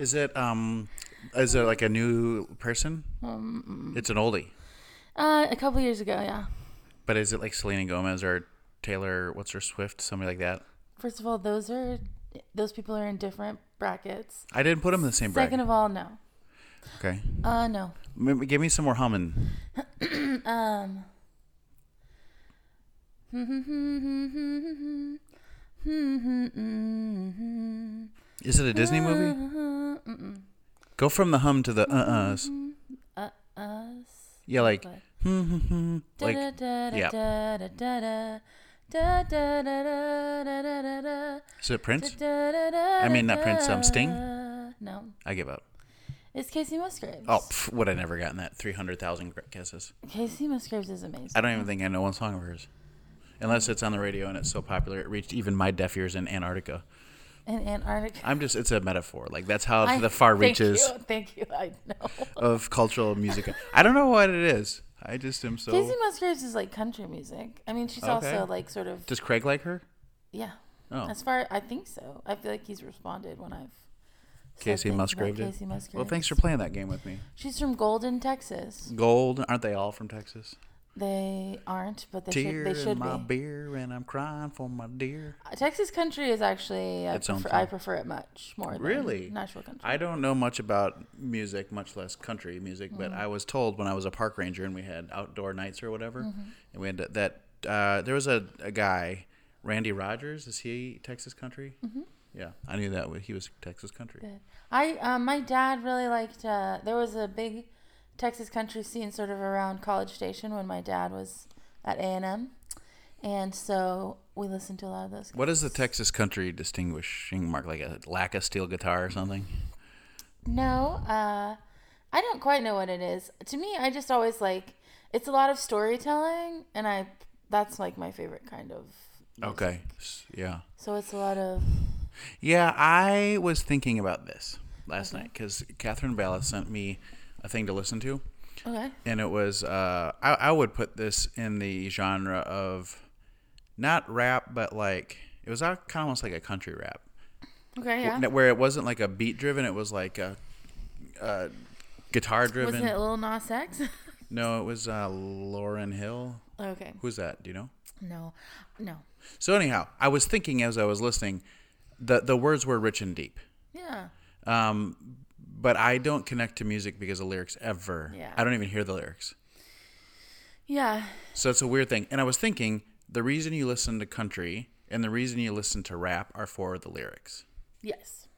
Is it um is it like a new person? Um, It's an oldie. uh, a couple years ago, yeah. But is it like Selena Gomez or Taylor what's her Swift, somebody like that? First of all, those are those people are in different brackets. I didn't put them in the same Second bracket. of all, no. Okay. Uh, no. M- Give me some more humming. Um. Is it a Disney movie? Mm-mm. Go from the hum to the uh-uhs. Uh, us. Yeah, like What? like yeah. Is it Prince? I mean, not Prince, um, Sting? No, I give up. It's Kacey Musgraves. Oh, pff, would I never gotten that 300,000 guesses. Kacey Musgraves is amazing. I don't even think I know one song of hers. Unless it's on the radio and it's so popular it reached even my deaf ears in Antarctica. In Antarctica. I'm just it's a metaphor. Like that's how I- the far thank reaches You, thank you. I know. of cultural music. I don't know what it is. I just am so Casey Musgraves is like country music. I mean, she's Okay. also like sort of Does Craig like her? yeah. Oh. As far I think so. I feel like he's responded when I've Kacey Musgrave did? Kacey Musgraves. Well, thanks for playing that game with me. She's from Golden, Texas. Gold, aren't they all from Texas? They aren't, but they Tear should. They in my be. beer and I'm crying for my dear. Uh, Texas country is actually I Its own prefer, I prefer it much more. than Really? Nashville country. I don't know much about music, much less country music, Mm-hmm. but I was told when I was a park ranger and we had outdoor nights or whatever, Mm-hmm. and we had that, that uh, there was a, a guy, Randy Rogers. Is he Texas country? Mm-hmm. Yeah, I knew that he was Texas country. Good. I um, my dad really liked. Uh, there was a big Texas country scene sort of around College Station when my dad was at A and M, and so we listened to a lot of those. What is the Texas country distinguishing mark? Like a lack of steel guitar or something? No, uh, I don't quite know what it is. To me, I just always like it's a lot of storytelling, and I that's like my favorite kind of. Okay, yeah, So it's a lot of yeah. I was thinking about this last night because Catherine Bella sent me a thing to listen to. okay. and it was uh, I, I would put this in the genre of not rap but like it was kind of almost like a country rap Okay, yeah. where it wasn't like a beat driven it was like a, a guitar driven Wasn't it Lil Nas X? no it was uh, Lauryn Hill okay. who's that do you know No, no. so anyhow i was thinking as i was listening the the words were rich and deep Yeah. um, but i don't connect to music because of lyrics ever Yeah. i don't even hear the lyrics Yeah. So it's a weird thing. And I was thinking the reason you listen to country and the reason you listen to rap are for the lyrics. Yes.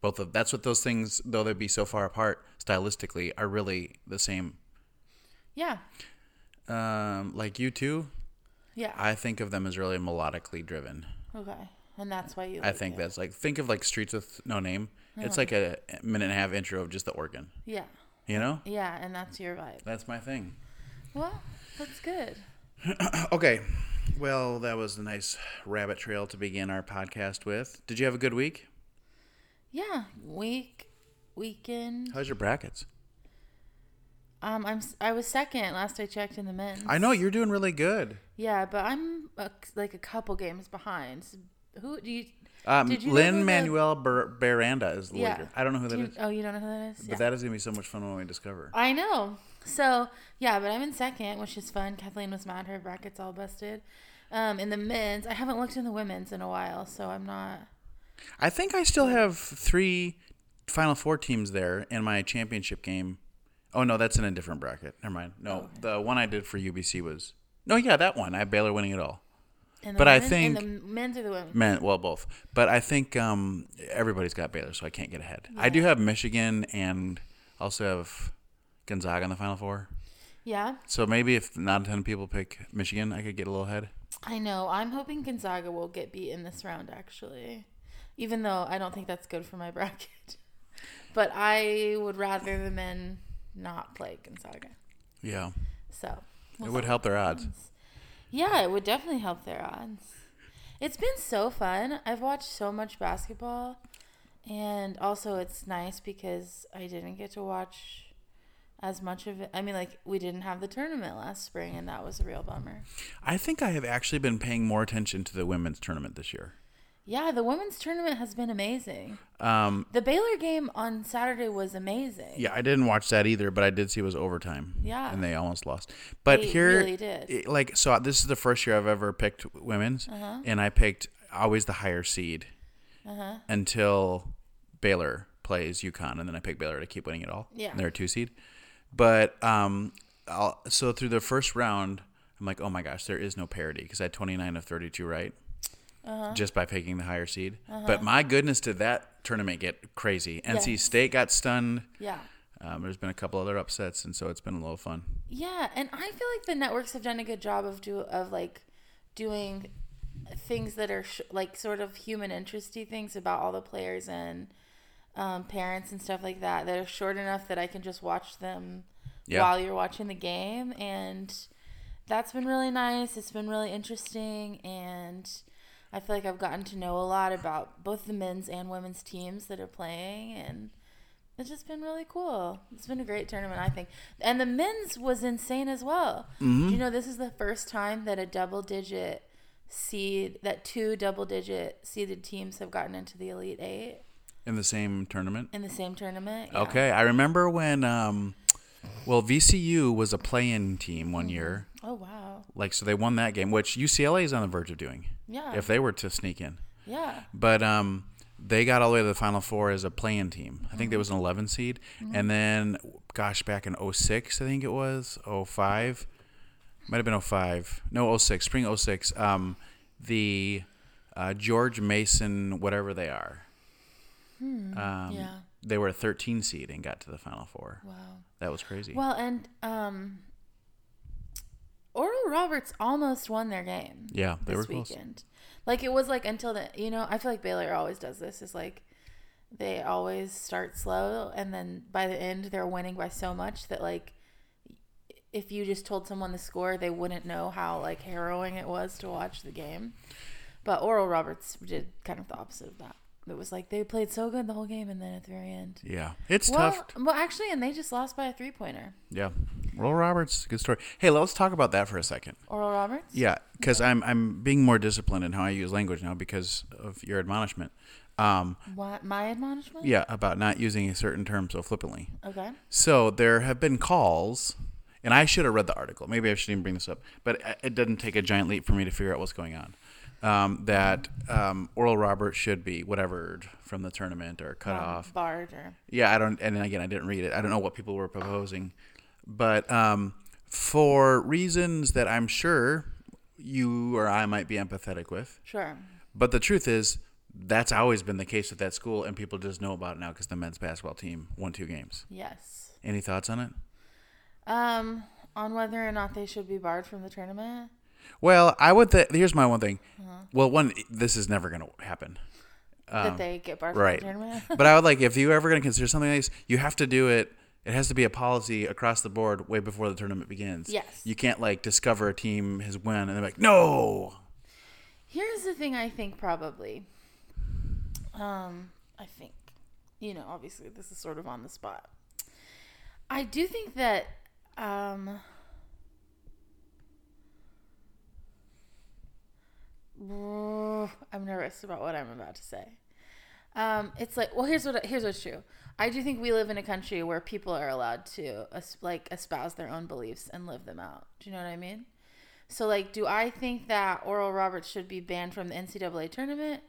Both of that's what those things, though they'd be so far apart stylistically, are really the same. Yeah. Um, like U2, Yeah. I think of them as really melodically driven. okay. And that's why you. I like think it. that's like think of like Streets with No Name. It's like a minute and a half intro of just the organ. Yeah. You know, Yeah, and that's your vibe. that's my thing. Well, that's good. Okay, well that was a nice rabbit trail to begin our podcast with. Did you have a good week? Yeah. Week, weekend. How's your brackets? Um, I'm. I was second last I checked in the men's. I know you're doing really good. Yeah, but I'm a, like a couple games behind. Who do you? Um, you Lin-Manuel Miranda is the Yeah. leader. I don't know who that you- is, Oh, you don't know who that is? but Yeah. that is gonna be so much fun when we discover. I know. So yeah, but I'm in second, which is fun. Kathleen was mad her brackets all busted. Um, in the men's, I haven't looked in the women's in a while, so I'm not. I think I still have three Final Four teams there in my championship game. Oh no, that's in a different bracket. Never mind. No, the one I did for UBC was no, yeah, that one. I have Baylor winning it all. But I think- in the men's or the women's. Men, well, both. But I think um, everybody's got Baylor, so I can't get ahead. I do have Michigan and also have Gonzaga in the Final Four. Yeah, So maybe if not a ton of people pick Michigan, I could get a little ahead. I know. I'm hoping Gonzaga will get beat in this round, actually, even though I don't think that's good for my bracket. But I would rather the men not play Gonzaga. Yeah, So it would help their odds. Yeah, it would definitely help their odds. It's been so fun. I've watched so much basketball, and also it's nice because I didn't get to watch as much of it. I mean, like we didn't have the tournament last spring, and that was a real bummer. I think I have actually been paying more attention to the women's tournament this year. Yeah, the women's tournament has been amazing. Um, The Baylor game on Saturday was amazing. yeah, I didn't watch that either, but I did see it was overtime. Yeah. and they almost lost. But They here, really did. it- like, so this is the first year I've ever picked women's, Uh-huh. and I picked always the higher seed Uh-huh. until Baylor plays UConn, and then I picked Baylor to keep winning it all. Yeah. and they're a two seed. But um, I'll, so through the first round, I'm like, oh my gosh, there is no parity because I had 29 of 32 right. Uh-huh. Just by picking the higher seed, but my goodness, did that tournament get crazy? NC State got stunned. Yeah. Um, there's been a couple other upsets, and so it's been a little fun. Yeah, and I feel like the networks have done a good job of do of like doing things that are sh- like sort of human interesty things about all the players and um, parents and stuff like that that are short enough that I can just watch them Yeah. while you're watching the game, and that's been really nice. It's been really interesting, and I feel like I've gotten to know a lot about both the men's and women's teams that are playing, and it's just been really cool. It's been a great tournament, I think. And the men's was insane as well. Mm-hmm. You know this is the first time that a double digit seed, that two double digit seeded teams have gotten into the Elite Eight In the same tournament. in the same tournament? Yeah. Okay, I remember when, um, well, VCU was a play-in team one year. Oh, wow. Like, so they won that game, which UCLA is on the verge of doing. Yeah. If they were to sneak in, yeah. but um, they got all the way to the Final Four as a play-in team. I think there was an 11 seed, and then, gosh, back in 06, I think it was 05, might have been 05, no 06, spring 06. Um, the uh, George Mason, whatever they are. Um, yeah. They were a 13 seed and got to the Final Four. Wow. That was crazy. Well, and um, Oral Roberts almost won their game. yeah, they this were close. weekend. Like it was like until the you know I feel like Baylor always does this is like they always start slow and then by the end they're winning by so much that like if you just told someone the score they wouldn't know how like harrowing it was to watch the game. But Oral Roberts did kind of the opposite of that. It was like they played so good the whole game and then at the very end. Yeah, it's Well, tough. well, actually, and they just lost by a three pointer. Yeah, Roll Roberts, good story. Hey, let's talk about that for a second. Oral Roberts. Yeah, because I'm I'm being more disciplined in how I use language now because of your admonishment. Um, What my admonishment? yeah, about not using a certain term so flippantly. Okay. So there have been calls, and I should have read the article. Maybe I shouldn't even bring this up, but it- it didn't take a giant leap for me to figure out what's going on. Um, that um, Oral Roberts should be whatever from the tournament or cut off. Barred or Yeah, I don't. And again, I didn't read it. I don't know what people were proposing, but um, for reasons that I'm sure you or I might be empathetic with. sure. But the truth is, that's always been the case with that school, and people just know about it now because the men's basketball team won two games. Yes. Any thoughts on it? Um, on whether or not they should be barred from the tournament. Well, I would. Th- here's my one thing. Uh-huh. Well, one, this is never going to happen. that they get barred Um, Right. from the tournament. but I would like if you ever going to consider something like this, you have to do it. It has to be a policy across the board way before the tournament begins. Yes. You can't like discover a team has won and they're like, no. Here's the thing I think probably. Um, I think, you know, obviously this is sort of on the spot. I do think that um I'm nervous about what I'm about to say. Um, it's like, well, here's what here's what's true. I do think we live in a country where people are allowed to like espouse their own beliefs and live them out. Do you know what I mean? So, like, do I think that Oral Roberts should be banned from the NCAA tournament?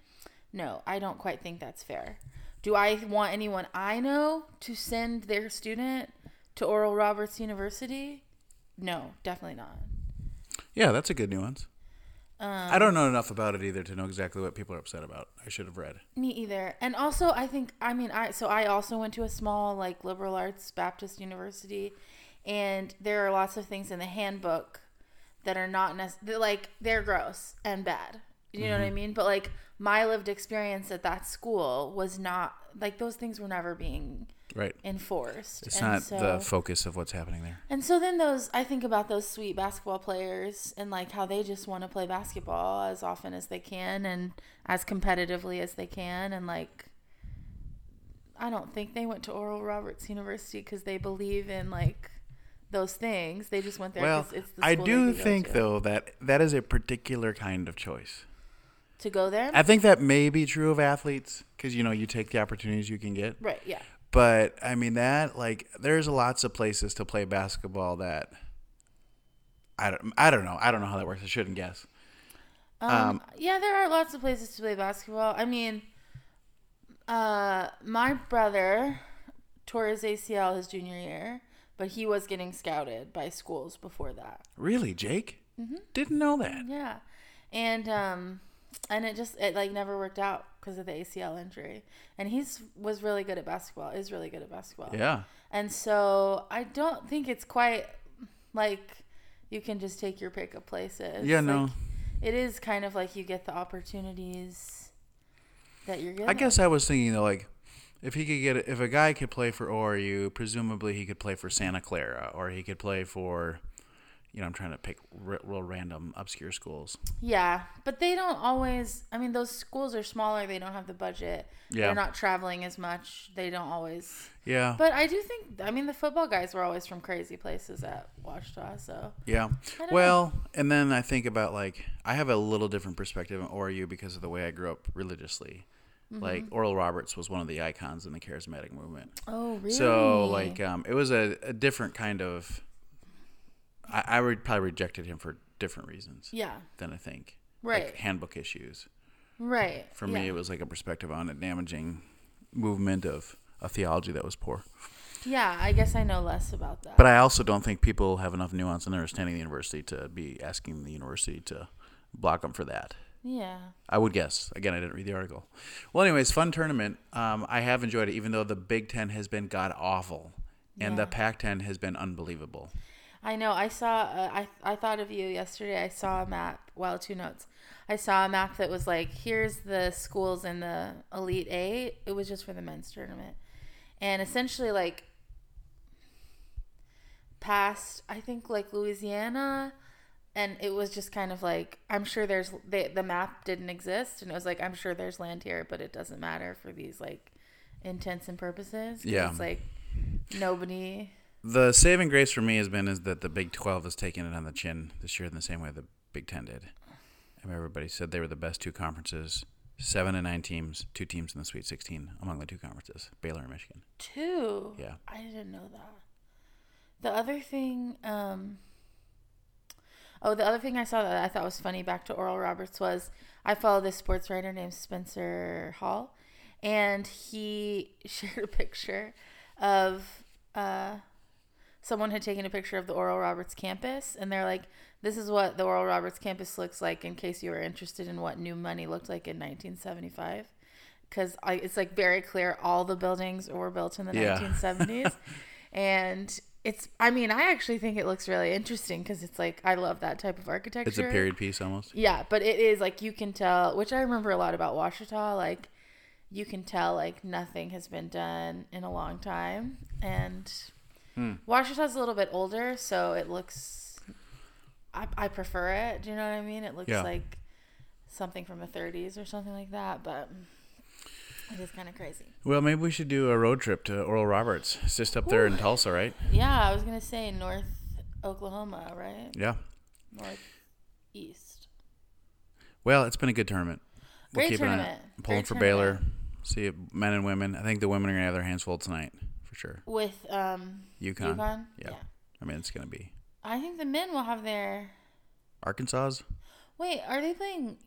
No, I don't quite think that's fair. Do I want anyone I know to send their student to Oral Roberts University? No, definitely not. Yeah, that's a good nuance. Um, I don't know enough about it either to know exactly what people are upset about. I should have read. Me either. And also, I think I mean I so I also went to a small like liberal arts Baptist university, and there are lots of things in the handbook that are not necessarily like they're gross and bad. You know what I mean? But like my lived experience at that school was not like those things were never being Right. enforced. It's And not so- the focus of what's happening there. and so then those I think about those sweet basketball players and like how they just want to play basketball as often as they can and as competitively as they can and like I don't think they went to Oral Roberts University because they believe in like those things. They just went there Well, because it's the I do think though that that is a particular kind of choice. to go there. I think that may be true of athletes because you know you take the opportunities you can get. right. Yeah. But I mean that like there's lots of places to play basketball that I don't I don't know I don't know how that works. I shouldn't guess. Um, yeah, there are lots of places to play basketball. I mean, uh, my brother tore his ACL his junior year, but he was getting scouted by schools before that. Really, Jake? Mm-hmm. Didn't know that. Yeah, and um, and it just it like never worked out because of the ACL injury. And he's was really good at basketball. Is really good at basketball. Yeah. And so I don't think it's quite like you can just take your pick of places. Yeah, Like, no. It is kind of like you get the opportunities that you're getting. I guess I was thinking though, like, if he could get, if a guy could play for ORU, presumably he could play for Santa Clara, or he could play for, you know, I'm trying to pick r- real random obscure schools. Yeah, but they don't always. I mean, those schools are smaller. They don't have the budget. Yeah. They're not traveling as much. They don't always. Yeah, But I do think. I mean, the football guys were always from crazy places at Ouachita. So yeah. Well, and then I think about like I have a little different perspective on ORU because of the way I grew up religiously. Mm-hmm. Like Oral Roberts was one of the icons in the charismatic movement. oh really? So like um, it was a, a different kind of. I, I would probably rejected him for different reasons yeah, than I think. Right. Like handbook issues. right. For me, yeah. it was like a perspective on a damaging movement of a theology that was poor. Yeah, I guess I know less about that. But I also don't think people have enough nuance in their understanding of the university to be asking the university to block them for that. yeah. I would guess. Again, I didn't read the article. Well, anyways, fun tournament. Um, I have enjoyed it, even though the Big Ten has been god awful, and Yeah. the Pac-10 has been unbelievable. I know. I saw. Uh, I I thought of you yesterday. I saw a map. Well, two notes. I saw a map that was like, here's the schools in the Elite Eight. It was just for the men's tournament, and essentially like past. I think like Louisiana, and it was just kind of like I'm sure there's the the map didn't exist, and it was like I'm sure there's land here, but it doesn't matter for these like intents and purposes. Yeah. it's like nobody. The saving grace for me has been is that the Big 12 has taken it on the chin this year in the same way the Big 10 did. And everybody said they were the best two conferences. Seven and nine teams, two teams in the Sweet 16 among the two conferences, Baylor and Michigan. Two. Yeah. I didn't know that. The other thing, um, oh, the other thing I saw that I thought was funny back to Oral Roberts was I follow this sports writer named Spencer Hall, and he shared a picture of uh, someone had taken a picture of the Oral Roberts campus, and they're like, "This is what the Oral Roberts campus looks like." In case you were interested in what new money looked like in 1975 because it's like very clear all the buildings were built in the Yeah. 1970s and it's i mean i actually think it looks really interesting because it's like i love that type of architecture It's a period piece almost. yeah but it is like you can tell which i remember a lot about Ouachita like you can tell like nothing has been done in a long time and Hmm. a little bit older so it looks I, I prefer it do you know what i mean it looks Yeah. like something from the 30s or something like that but it is kind of crazy Well, maybe we should do a road trip to Oral Roberts. It's just up there in Tulsa, right? yeah i was gonna say north oklahoma right Yeah. northeast Well, it's been a good tournament. Great eye on tournament. I'm pulling Great for Baylor. See men and women. I think the women are gonna have their hands full tonight for sure. with um UConn. UConn? Yeah. Yeah. I mean, it's gonna be i think the men will have their Arkansas's. wait are they playing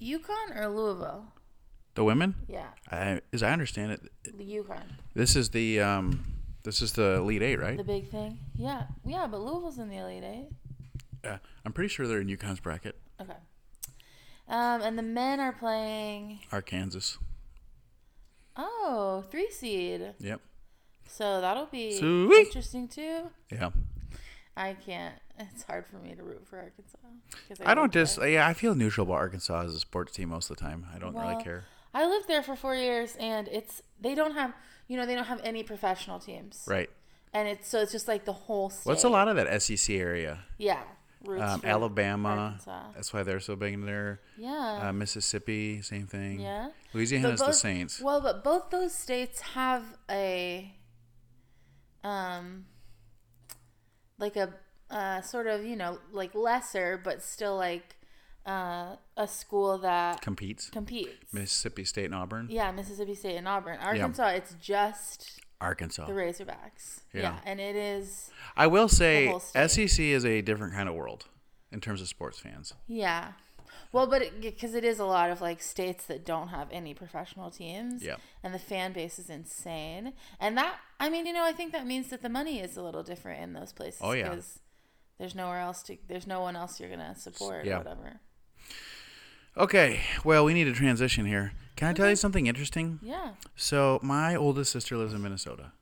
UConn or louisville The women. yeah I, as I understand it, the UConn this is the um, this is the Elite Eight, right? the big thing yeah yeah but louisville's in the elite eight Yeah, I'm pretty sure they're in UConn's bracket. okay um and the men are playing Arkansas. oh three seed Yep. So that'll be Sweet. interesting too Yeah. I can't. It's hard for me to root for Arkansas. 'cause I don't just. Yeah, I feel neutral about Arkansas as a sports team most of the time. I don't Well, really care. I lived there for four years, and it's they don't have you know they don't have any professional teams, Right. and it's so it's just like the whole. State. What's a lot of that SEC area? Yeah, Um, Alabama. Arkansas. That's why they're so big in there. Yeah. Uh, Mississippi, same thing. yeah. Louisiana's the Saints. Well, but both those states have a, um, like a uh, sort of you know like lesser, but still like uh, a school that Competes. competes. Mississippi State and Auburn. yeah, Mississippi State and Auburn. Arkansas, it's just Arkansas. the Razorbacks. Yeah. Yeah. and it is. I will say. SEC is a different kind of world in terms of sports fans. Yeah. Well, but because it, is a lot of like states that don't have any professional teams, Yeah. and the fan base is insane, and that I mean, you know, I think that means that the money is a little different in those places. Oh, yeah. because there's nowhere else to, there's no one else you're gonna support Yeah. or whatever. Okay, well, we need a transition here. Can I tell you something interesting? Yeah, So, my oldest sister lives in Minnesota,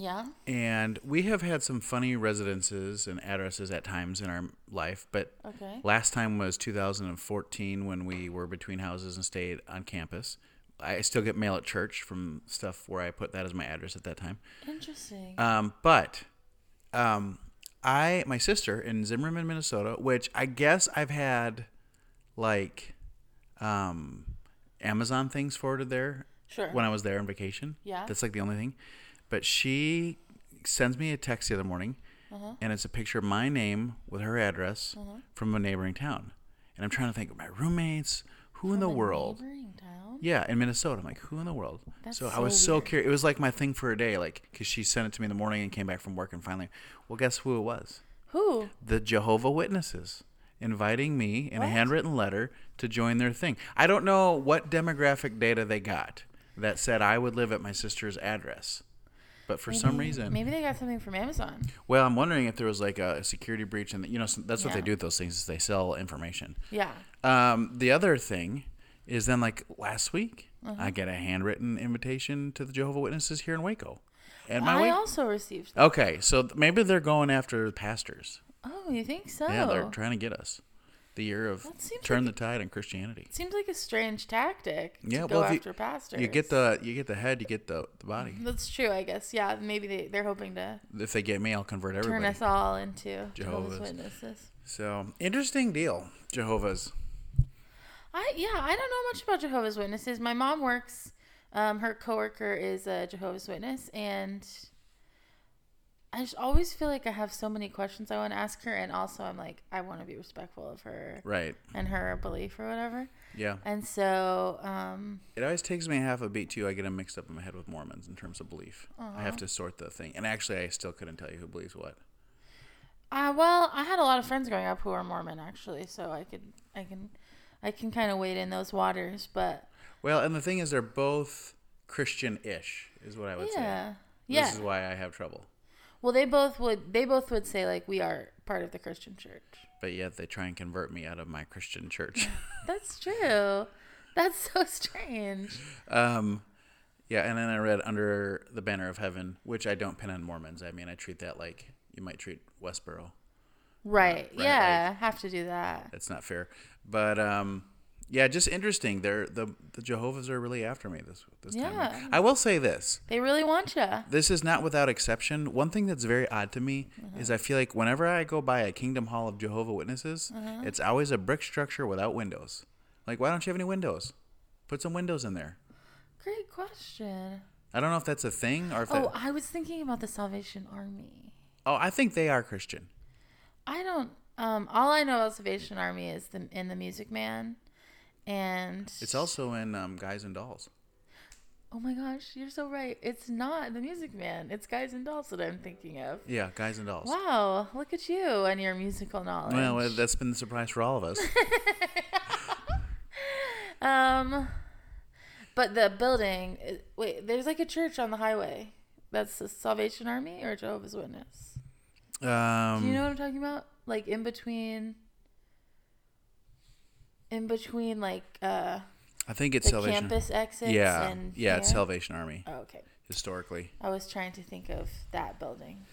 yeah, and we have had some funny residences and addresses at times in our life, but okay, last time was 2014 when we were between houses and stayed on campus. I still get mail at church from stuff where I put that as my address at that time. interesting. Um, but um, I, my sister in Zimmerman, Minnesota, which I guess I've had like um, Amazon things forwarded there sure. when I was there on vacation. Yeah. That's like the only thing. But she sends me a text the other morning, Uh-huh. and it's a picture of my name with her address from a neighboring town. And I'm trying to think of my roommates. Who in the world? neighboring town? Yeah, in Minnesota. I'm like, who in the world? That's so I so was so curious. It was like my thing for a day, like, because she sent it to me in the morning and came back from work and finally, well, guess who it was? Who? The Jehovah Witnesses inviting me in a handwritten letter to join their thing. I don't know what demographic data they got that said I would live at my sister's address. But for some reason, maybe they got something from Amazon. well, I'm wondering if there was like a security breach, and you know that's what they do with those things is they sell information. Yeah. Um, the other thing is then like last week, Uh-huh. I get a handwritten invitation to the Jehovah Witnesses here in Waco. And my I also received. That. okay, so maybe they're going after pastors. Oh, you think so? Yeah, they're trying to get us. The year of turn like the tide on Christianity. Seems like a strange tactic to Yeah, go well, if you- after pastors. You get the you get the head, you get the, the body. That's true, I guess. Yeah, maybe they, they're hoping to If they get me, I'll convert everybody. turn us all into Jehovah's, Jehovah's. Witnesses. So interesting deal, Jehovah's. I yeah, I don't know much about Jehovah's Witnesses. My mom works. Um, her coworker is a Jehovah's Witness, and I just always feel like I have so many questions I want to ask her, and also I'm like I want to be respectful of her Right. and her belief or whatever. Yeah. And so, um, It always takes me a half a beat too. I get them mixed up in my head with Mormons in terms of belief. I have to sort the thing. And actually, I still couldn't tell you who believes what. Uh, well, I had a lot of friends growing up who were Mormon, actually, so I could, I can, I can kind of wade in those waters. But Well, and the thing is, they're both Christian-ish, is what I would say. yeah, This is why I have trouble. Well, they both would, they both would say like we are part of the Christian church. But yet they try and convert me out of my Christian church. That's true. That's so strange. um, yeah, and then I read Under the Banner of Heaven, which I don't pin on Mormons. I mean, I treat that like you might treat Westboro. Right. Right, yeah. Have to do that. That's not fair. But um, yeah, just interesting. They're the the Jehovah's are really after me this this time. Yeah. I will say this. They really want you. This is not without exception. One thing that's very odd to me is I feel like whenever I go by a Kingdom Hall of Jehovah Witnesses, it's always a brick structure without windows. Like, why don't you have any windows? Put some windows in there. Great question. I don't know if that's a thing or if Oh, that, I was thinking about the Salvation Army. oh, I think they are Christian. I don't. Um, all I know about Salvation Army is the in the Music Man, and It's also in um, Guys and Dolls. Oh my gosh, you're so right. It's not the Music Man. It's Guys and Dolls that I'm thinking of. Yeah, Guys and Dolls. Wow, look at you and your musical knowledge. Well, that's been the surprise for all of us. um, but the building. Wait, there's like a church on the highway. That's the Salvation Army or Jehovah's Witness. Um, Do you know what I'm talking about? Like in between. In between, like uh, I think it's the Salvation. campus exits. yeah, and yeah, it's here? Salvation Army Oh, okay, historically. I was trying to think of that building.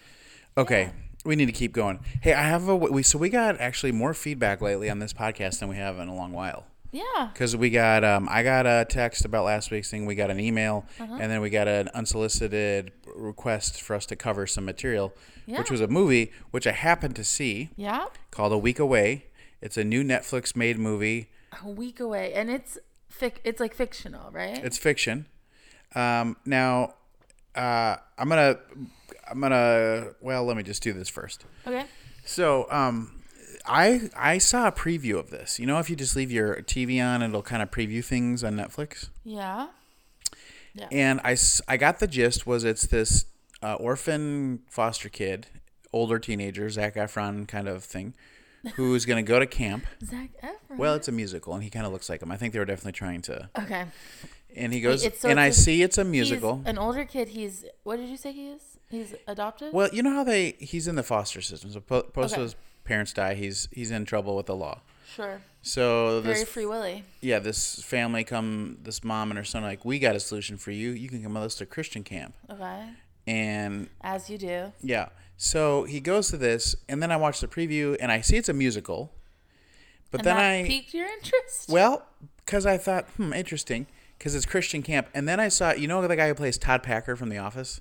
Okay, we need to keep going. Hey, I have a we so we got actually more feedback lately on this podcast than we have in a long while. Yeah. because we got um, I got a text about last week's thing. We got an email, Uh-huh. and then we got an unsolicited request for us to cover some material, Yeah. which was a movie which I happened to see Yeah. called A Week Away. It's a new Netflix made movie. A week away, and it's fic. It's like fictional, right? It's fiction. Um, now, uh, I'm gonna I'm gonna well, let me just do this first. okay. So, um, I I saw a preview of this. You know, if you just leave your TV on, it'll kind of preview things on Netflix. Yeah. Yeah. And I, I got the gist was it's this uh, orphan foster kid, older teenager, Zac Efron kind of thing, who's gonna go to camp. Zac Efron. Well, it's a musical, and he kind of looks like him. I think they were definitely trying to. okay. And he goes, so and I see it's a musical. an older kid. He's what did you say he is? He's adopted. Well, you know how they he's in the foster system. So po- post Okay. his parents die, he's he's in trouble with the law. Sure. So Very this free willy. yeah, this family come this mom and her son are like, we got a solution for you. You can come with us to Christian camp. Okay. And As you do. yeah, so he goes to this, and then I watch the preview, and I see it's a musical. But And then that I piqued your interest. well, because I thought, hmm, interesting, because it's Christian camp, and then I saw, you know, the guy who plays Todd Packer from The Office.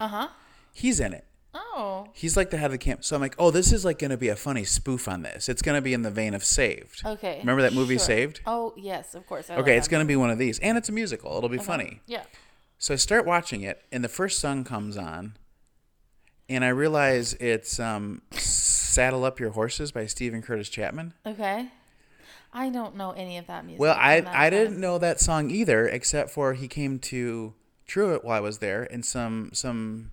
Uh huh. He's in it. Oh. He's like the head of the camp. So I'm like, oh, this is like going to be a funny spoof on this. It's going to be in the vein of Saved. Okay. Remember that movie sure. Saved? Oh yes, of course. I Okay, it's going to be one of these. And it's a musical. It'll be movie. funny. Yeah. So I start watching it, and the first song comes on, and I realize it's um, Saddle Up Your Horses by Steven Curtis Chapman. Okay. I don't know any of that music. Well, I, I didn't know that song either, except for he came to Truett while I was there, and some some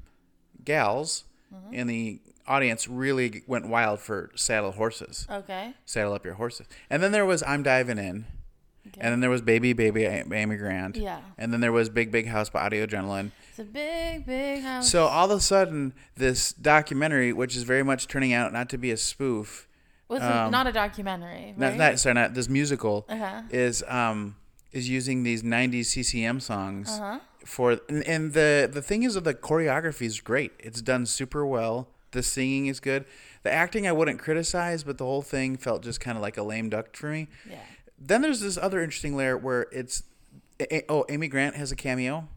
gals Mm-hmm. in the audience really went wild for Saddle Horses. Okay. Saddle Up Your Horses. And then there was I'm Diving In. And then there was Baby Baby Amy Grant. Yeah. And then there was Big Big House by Audio Adrenaline. It's a big, big house. So all of a sudden, this documentary, which is very much turning out not to be a spoof, was um, not a documentary, right? not, not sorry, not this musical, Uh-huh. is um is using these '90s CCM songs Uh-huh. for, and, and the the thing is, that the choreography is great. It's done super well. The singing is good. The acting I wouldn't criticize, but the whole thing felt just kind of like a lame duck for me. yeah. Then there's this other interesting layer where it's, oh, Amy Grant has a cameo.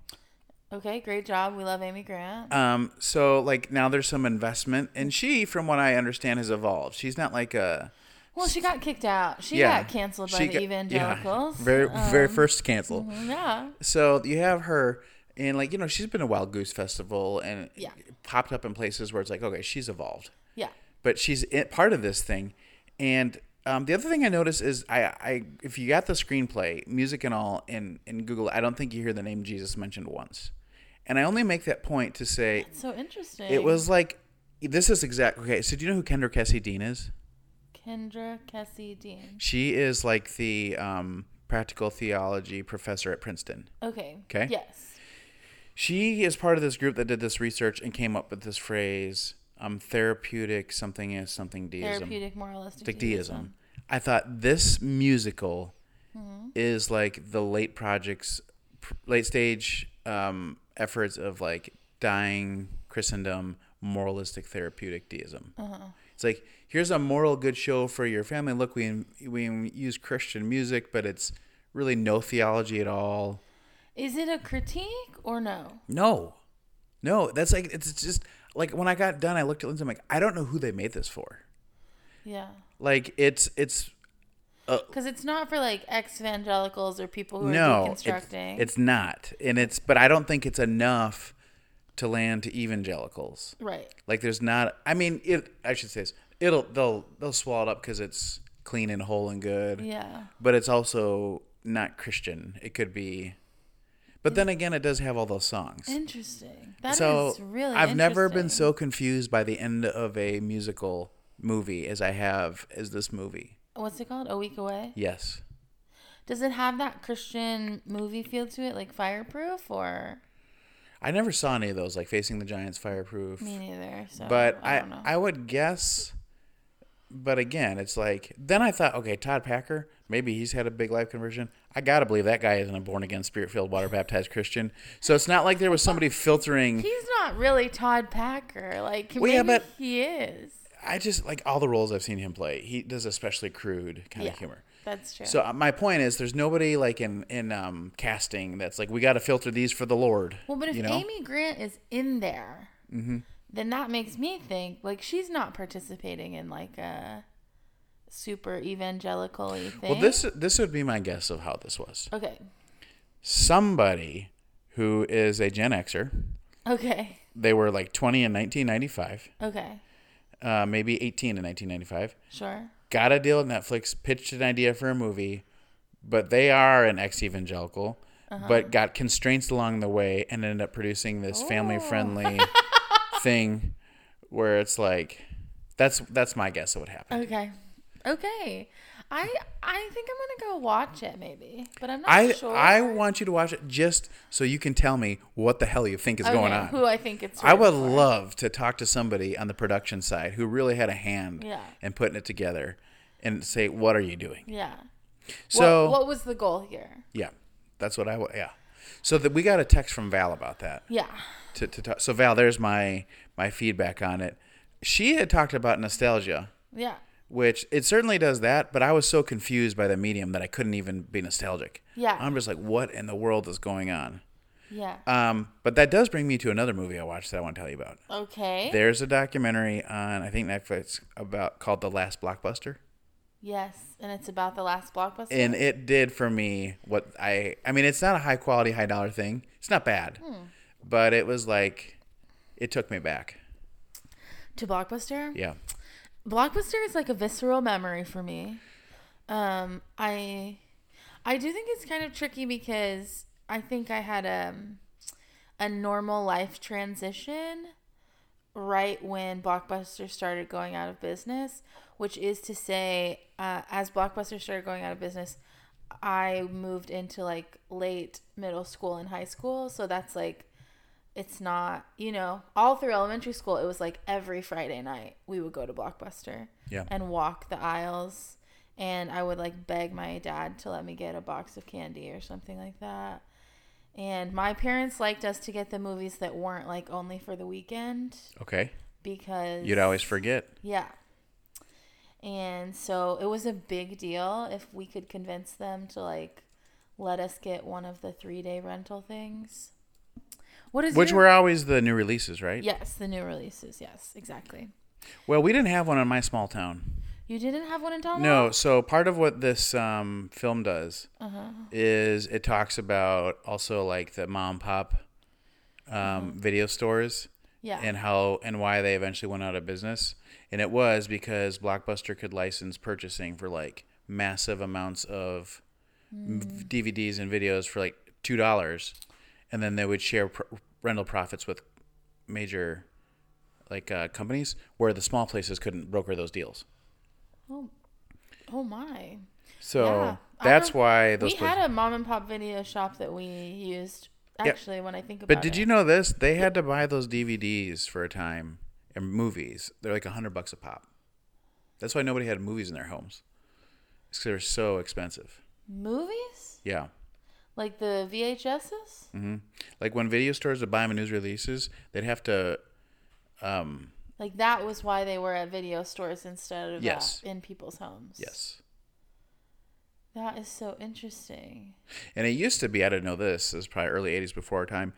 Okay, great job. We love Amy Grant. Um, so like now there's some investment, and she, from what I understand, has evolved. She's not like a Well, she got kicked out. She yeah got canceled by the got- evangelicals. Yeah, very very Um, first cancel. Yeah. So you have her, and like you know, she's been a Wild Goose Festival and Yeah. popped up in places where it's like, okay, she's evolved, Yeah. but she's part of this thing. And um, the other thing I noticed is I, I if you got the screenplay, music and all, in in Google, I don't think you hear the name Jesus mentioned once. And I only make that point to say So interesting. it was like this is exact. Okay, so do you know who Kenda Creasy Dean is? Kenda Creasy Dean. She is like the um, practical theology professor at Princeton. Okay. Okay. Yes. She is part of this group that did this research and came up with this phrase, um, therapeutic something is something deism. Therapeutic moralistic deism. deism. I thought this musical Mm-hmm. is like the late projects, late stage um, efforts of like dying Christendom, moralistic therapeutic deism. Uh-huh. It's like here's a moral good show for your family. Look, we we use Christian music, but it's really no theology at all. Is it a critique or no? No, no, that's like it's just like when I got done, I looked at Lindsay. I'm like, I don't know who they made this for. Yeah. Like it's it's Uh, because it's not for like ex evangelicals or people who are no, it's, deconstructing. it's not, and it's but I don't think it's enough to land to evangelicals. right. Like there's not. I mean, it. I should say this. It'll they'll they'll swallow it up because it's clean and whole and good. Yeah. But it's also not Christian. It could be. But then again, it does have all those songs. Interesting. That is so really I've never been so confused by the end of a musical movie as I have as this movie. What's it called? A Week Away? Yes. Does it have that Christian movie feel to it, like Fireproof, or I never saw any of those, like Facing the Giants, Fireproof. me neither? So, but I I, don't know. I, would guess. But again, it's like then I thought, okay, Todd Packer, maybe he's had a big life conversion. I gotta believe that guy isn't a born again, spirit filled, water baptized Christian. So it's not like there was somebody filtering. He's not really Todd Packer. Like Well, maybe yeah, but- he is. I just like all the roles I've seen him play. He does especially crude kind Yeah. of humor. That's true. So uh, my point is, there's nobody like in in um, casting that's like we got to filter these for the Lord. well, but if you know? Amy Grant is in there, then that makes me think like she's not participating in like a super evangelical thing. well, this this would be my guess of how this was. Okay. Somebody who is a Gen Xer. Okay. They were like 20 in 1995, Okay. Uh, maybe 18 in 1995. Sure. got a deal with Netflix, pitched an idea for a movie, but they are an ex evangelical, Uh-huh. but got constraints along the way and ended up producing this family friendly thing where it's like that's that's my guess of what happened. Okay. Okay. I I think I'm gonna go watch it maybe, but I'm not I sure. I want you to watch it just so you can tell me what the hell you think is Okay, going on. Who I think it's. I would for. love to talk to somebody on the production side who really had a hand Yeah. in putting it together and say, "What are you doing?" Yeah. So what, what was the goal here? Yeah, that's what I yeah. So that we got a text from Val about that. Yeah. To, to talk. So Val, there's my my feedback on it. She had talked about nostalgia, Yeah. Which it certainly does that, but I was so confused by the medium that I couldn't even be nostalgic. Yeah. I'm just like, what in the world is going on? Yeah. Um, but that does bring me to another movie I watched that I want to tell you about. okay. There's a documentary on I think Netflix about called The Last Blockbuster. yes, and it's about the last blockbuster. and it did for me what I I mean it's not a high quality high dollar thing. It's not bad. But it was like it took me back. to blockbuster. Yeah. Blockbuster is like a visceral memory for me. Um, I I do think it's kind of tricky because I think I had a a normal life transition right when Blockbuster started going out of business, which is to say, uh, as Blockbuster started going out of business, I moved into like late middle school and high school. So that's like, it's not, you know, all through elementary school, it was like every Friday night we would go to Blockbuster Yeah. and walk the aisles. And I would like beg my dad to let me get a box of candy or something like that. And my parents liked us to get the movies that weren't like only for the weekend Okay. because You'd always forget. yeah. And so it was a big deal if we could convince them to like let us get one of the three day rental things. What is Which your- were always the new releases, right? yes, the new releases. Yes, exactly. Well, we didn't have one in my small town. You didn't have one in Tom. No, so part of what this um, film does Uh-huh. is it talks about also like the mom pop um, video stores Yeah. and how and why they eventually went out of business. And it was because Blockbuster could license purchasing for like massive amounts of m DVDs and videos for like two dollars, and then they would share pr- rental profits with major like uh, companies where the small places couldn't broker those deals. oh, oh my. So Yeah. That's why those. we places- had a mom and pop video shop that we used. Actually, when I think about it, But did it. you know this? They had to buy those DVDs for a time and movies. They're like a hundred bucks a pop. That's why nobody had movies in their homes. Because they're so expensive. movies Yeah. Like the VHSs? Mm-hmm. Like when video stores would buy them in news releases, they'd have to. Um, Like that was why they were at video stores instead of Yes. in people's homes. yes. That is so interesting. And it used to be, I didn't know this, this is probably early 80s before our time.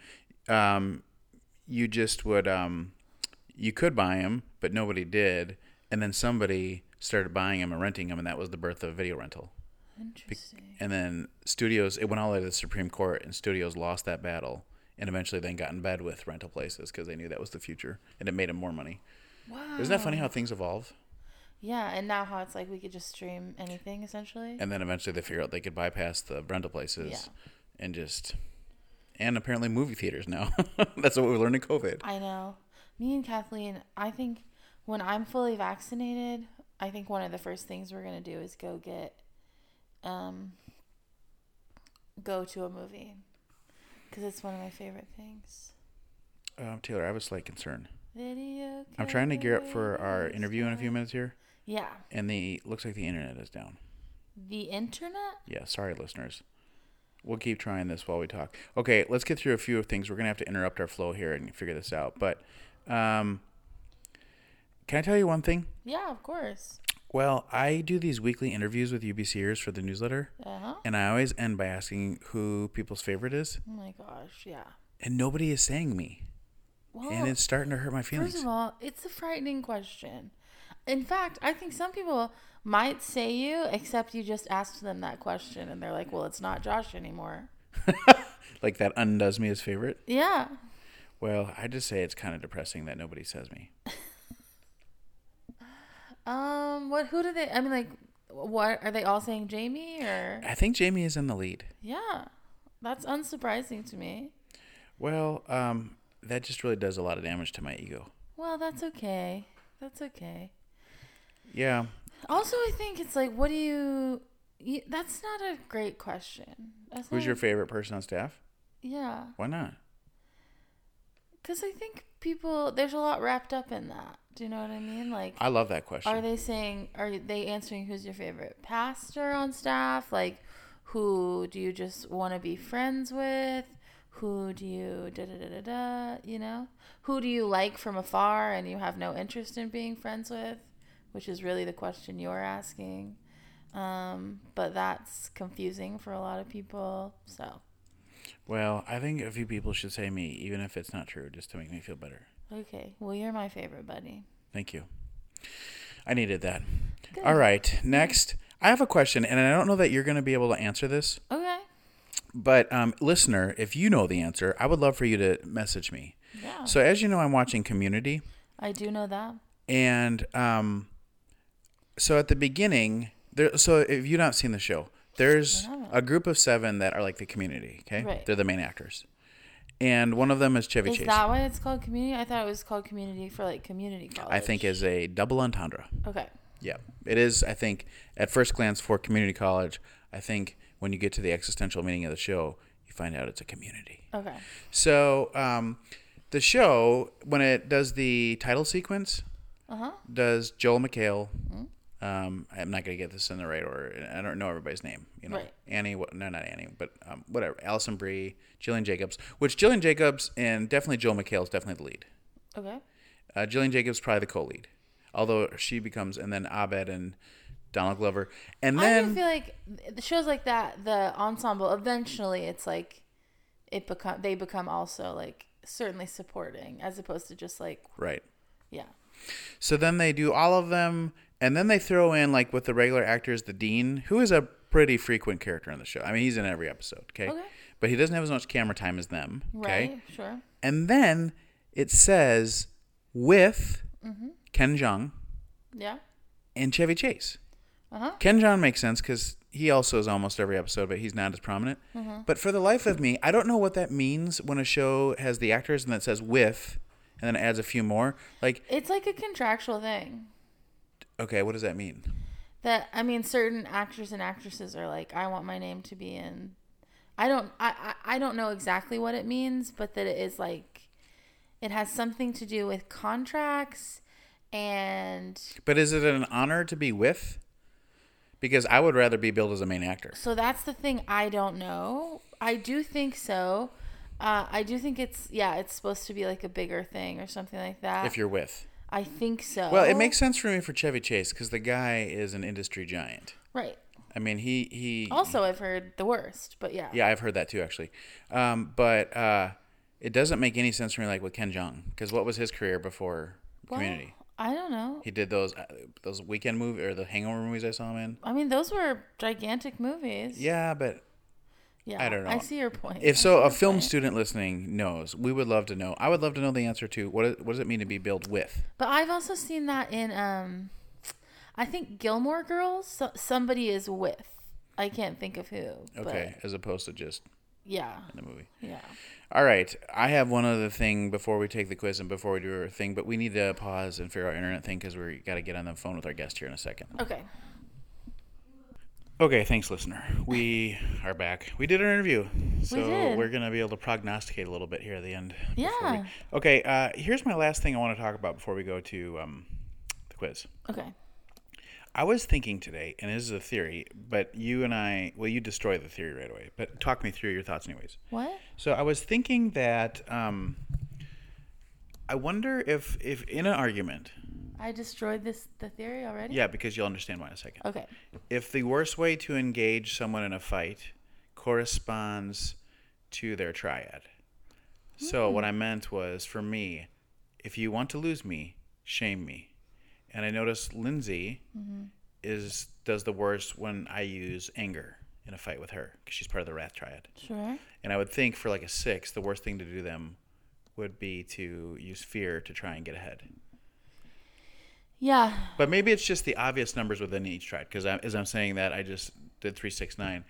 Um, you just would, um, you could buy them, but nobody did. And then somebody started buying them and renting them, and that was the birth of video rental. Interesting. And then studios, it went all the way to the Supreme Court, and studios lost that battle, and eventually then got in bed with rental places because they knew that was the future, and it made them more money. Wow. Isn't that funny how things evolve? Yeah, and now how it's like we could just stream anything essentially. And then eventually they figured out they could bypass the rental places Yeah. and just, and apparently movie theaters now. That's what we learned in COVID. I know. Me and Kathleen, I think when I'm fully vaccinated, I think one of the first things we're gonna do is go get, um, go to a movie, because it's one of my favorite things. Uh, Taylor, I have a slight concern. Video. I'm trying to gear up for our interview in a few minutes here, Yeah, and the looks like the internet is down. the internet. Yeah, sorry, listeners. We'll keep trying this while we talk. Okay, let's get through a few of things. We're gonna have to interrupt our flow here and figure this out. But um, can I tell you one thing? Yeah, of course. Well, I do these weekly interviews with UBCers for the newsletter, Uh-huh. and I always end by asking who people's favorite is, Oh my gosh, yeah. and nobody is saying me, Well, and it's starting to hurt my feelings. first of all, it's a frightening question. In fact, I think some people might say you, except you just asked them that question, and they're like, "Well, it's not Josh anymore." like that undoes me as favorite. Yeah. Well, I just say it's kind of depressing that nobody says me. Um. What? Who do they? I mean, like, what are they all saying? Jamie or? I think Jamie is in the lead. Yeah. That's unsurprising to me. Well, um, that just really does a lot of damage to my ego. Well, that's okay. That's okay. Yeah. Also, I think it's like, what do you? you that's not a great question. That's Who's your a- favorite person on staff? Yeah, Why not? because I think people there's a lot wrapped up in that. Do you know what I mean? Like, I love that question. are they saying? Are they answering who's your favorite pastor on staff? Like, who do you just want to be friends with? Who do you da da da da da? You know, who do you like from afar and you have no interest in being friends with? Which is really the question you're asking. Um, but that's confusing for a lot of people. So, Well, I think a few people should say me, even if it's not true, just to make me feel better. Okay. Well, you're my favorite buddy. Thank you. I needed that. Good. All right. Next, I have a question, and I don't know that you're going to be able to answer this, Okay. but um, listener, if you know the answer, I would love for you to message me. Yeah. So, as you know, I'm watching Community, I do know that. and um, so at the beginning, there. So, if you've not seen the show, there's a group of seven that are like the community. Okay, Right. they're the main actors, and one of them is Chevy Is Chase. Is that why it's called community? I thought it was called community for like community college. I think is a double entendre. Okay. Yeah, it is. I think at first glance for community college, I think when you get to the existential meaning of the show, you find out it's a community. Okay. So um, the show, when it does the title sequence, Uh huh. does Joel McHale. Um, I'm not gonna get this in the right order. I don't know everybody's name. You know, Right. Annie. What? No, not Annie, but um, whatever. Alison Brie, Gillian Jacobs. Which Gillian Jacobs and definitely Joel McHale is definitely the lead. Okay. Uh, Gillian Jacobs probably the co-lead, although she becomes and then Abed and Donald Glover, and I then do feel like the shows like that, the ensemble, eventually it's like it become they become also like certainly supporting as opposed to just like right. yeah. So then they do all of them, and then they throw in like with the regular actors, the dean, who is a pretty frequent character in the show. I mean, he's in every episode. Okay, Okay. but he doesn't have as much camera time as them. Okay, Right. Sure. and then it says with Mm-hmm. Ken Jeong Yeah. and Chevy Chase. Uh huh. Ken Jeong makes sense because he also is almost every episode, but he's not as prominent. Mm-hmm. But for the life of me, I don't know what that means when a show has the actors and then it says with, and then it adds a few more. Like, It's like a contractual thing. Okay, what does that mean? that I mean certain actors and actresses are like I want my name to be in I don't I, I I don't know exactly what it means but that it is like it has something to do with contracts and But is it an honor to be with? Because I would rather be billed as a main actor. so that's the thing I don't know I do think so uh, I do think it's yeah it's supposed to be like a bigger thing or something like that If you're with. I think so Well, it makes sense for me for Chevy Chase because the guy is an industry giant. right I mean, he he. also I've heard the worst but yeah Yeah, I've heard that too, actually. Um, but uh, it doesn't make any sense for me, like with Ken Jeong, because what was his career before Well, Community? I don't know He did those uh, those weekend movie or the Hangover movies I saw him in. I mean, those were gigantic movies. Yeah, but Yeah, I don't know. I see your point. if I so, a film point. student listening knows. We would love to know. I would love to know the answer to what is, what does it mean to be billed with? But I've also seen that in, um, I think Gilmore Girls. So, somebody is with. I can't think of who. Okay, as opposed to just yeah. in the movie. Yeah. All right. I have one other thing before we take the quiz and before we do our thing, but we need to pause and figure out our internet thing because we got to get on the phone with our guest here in a second. Okay. Okay, thanks, listener. We are back. We did our interview, so did. we're gonna be able to prognosticate a little bit here at the end. Yeah. we- Okay. Uh, here's my last thing I want to talk about before we go to um, the quiz. Okay. I was thinking today, and this is a theory, but you and I, well, you destroy the theory right away. But talk me through your thoughts, anyways. What? So I was thinking that um, I wonder if, if in an argument, I destroyed this the theory already. Yeah, because you'll understand why in a second. Okay. If the worst way to engage someone in a fight corresponds to their triad. So hmm. what I meant was for me, if you want to lose me, shame me. And I noticed Lindsay mm-hmm. is does the worst when I use anger in a fight with her because she's part of the wrath triad. Sure. And I would think for like a six, the worst thing to do them would be to use fear to try and get ahead. Yeah. But maybe it's just the obvious numbers within each triad. Because as I'm saying that, I just did three, six, nine.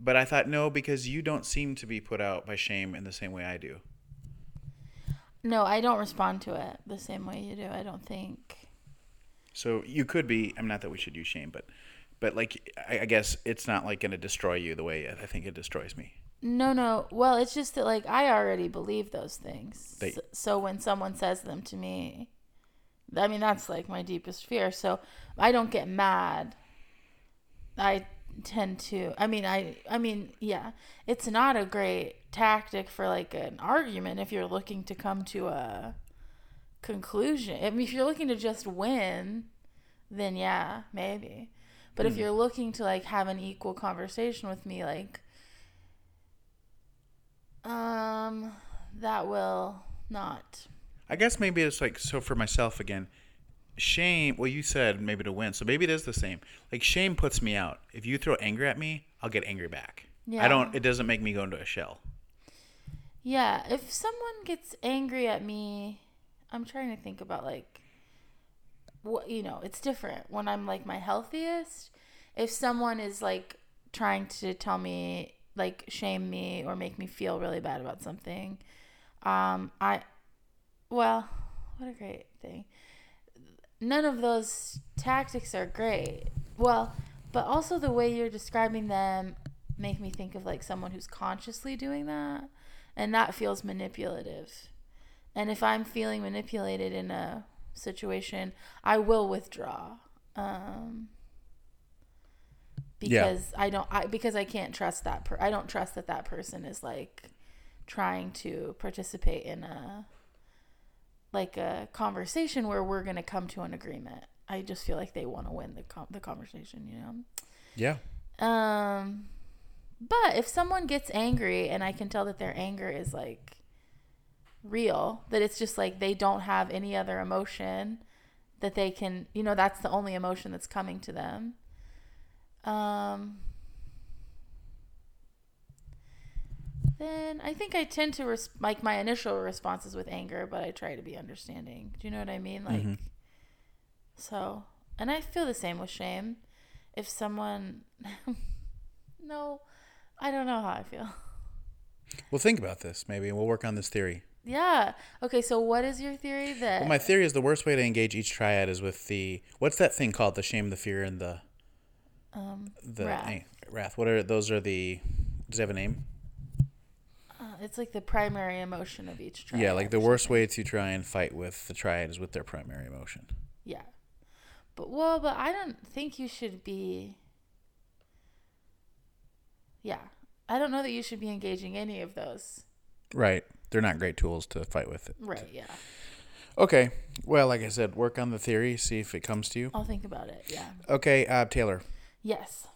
But I thought no, because you don't seem to be put out by shame in the same way I do. No, I don't respond to it the same way you do. I don't think. So you could be. I'm not that we should use shame, but but like I, I guess it's not like going to destroy you the way I think it destroys me. No, no. Well, it's just that like I already believe those things. They- so, so when someone says them to me, I mean that's like my deepest fear. So I don't get mad. I tend to. I mean, I. I mean, yeah. It's not a great tactic for like an argument if you're looking to come to a conclusion. I mean, if you're looking to just win, then yeah, maybe. But if you're looking to like have an equal conversation with me, like um, that will not. I guess maybe it's like so for myself again. Shame. Well, you said maybe to win, so maybe it is the same. Like shame puts me out. If you throw anger at me, I'll get angry back. Yeah. I don't. It doesn't make me go into a shell. Yeah, if someone gets angry at me, I'm trying to think about like what you know, it's different when I'm like my healthiest. If someone is like trying to tell me like shame me or make me feel really bad about something, um I well, what a great thing. None of those tactics are great. Well, but also the way you're describing them make me think of like someone who's consciously doing that and that feels manipulative. And if I'm feeling manipulated in a situation, I will withdraw. Um, Yeah. because I don't I because I can't trust that per- I don't trust that that person is like trying to participate in a like a conversation where we're going to come to an agreement. I just feel like they want to win the com- the conversation, you know. Yeah. Um, but if someone gets angry and I can tell that their anger is like real, that it's just like they don't have any other emotion that they can, you know, that's the only emotion that's coming to them. Um, then I think I tend to res- like my initial responses with anger, but I try to be understanding. Do you know what I mean? Like, Mhm. so, and I feel the same with shame. If someone, no, I don't know how I feel. Well, think about this. Maybe we'll work on this theory. Yeah. Okay. So, what is your theory that? Well, my theory is the worst way to engage each triad is with the what's that thing called? The shame, the fear, and the um, the Wrath. wrath. What are those? Are the does it have a name? It's like the primary emotion of each triad. yeah, like the worst way to try and fight with the triad is with their primary emotion. Yeah. But well, but I don't think you should be. Yeah, I don't know that you should be engaging any of those. Right. They're not great tools to fight with. It. Right. Yeah. Okay. Well, like I said, work on the theory, see if it comes to you. I'll think about it. Yeah. Okay, uh, Taylor. Yes.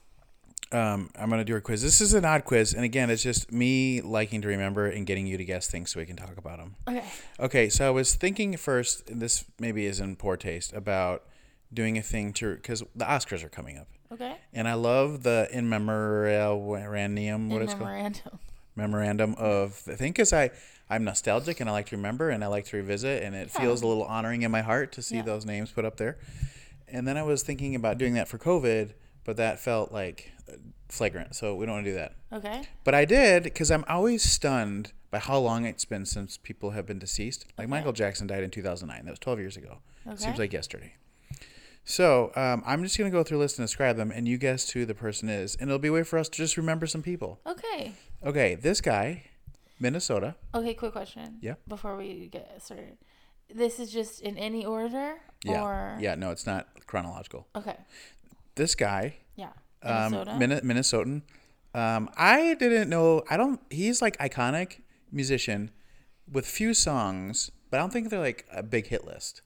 Um, I'm gonna do a quiz. This is an odd quiz, and again, it's just me liking to remember and getting you to guess things so we can talk about them. Okay. Okay, so I was thinking first, and this maybe is in poor taste, about doing a thing to because the Oscars are coming up, Okay. and I love the in memorandum. What In it's called? memorandum. Memorandum of the thing, because I I'm nostalgic and I like to remember and I like to revisit, and it feels a little honoring in my heart to see Yeah. those names put up there. And then I was thinking about doing that for COVID, but that felt like uh, flagrant, so we don't want to do that. Okay. But I did because I'm always stunned by how long it's been since people have been deceased. Like Okay. Michael Jackson died in 2009. That was 12 years ago. Okay. Seems like yesterday. So um, I'm just going to go through a list and describe them, and you guess who the person is. And it'll be a way for us to just remember some people. Okay. Okay, this guy, Minnesota. Okay. Quick question. Yeah. Before we get started, this is just in any order. Yeah. Or Yeah, no, it's not chronological. Okay. This guy, Yeah. um, Minnesota. Minne- Minnesotan. Um, I didn't know. I don't. He's like iconic musician with few songs, but I don't think they're like a big hit list.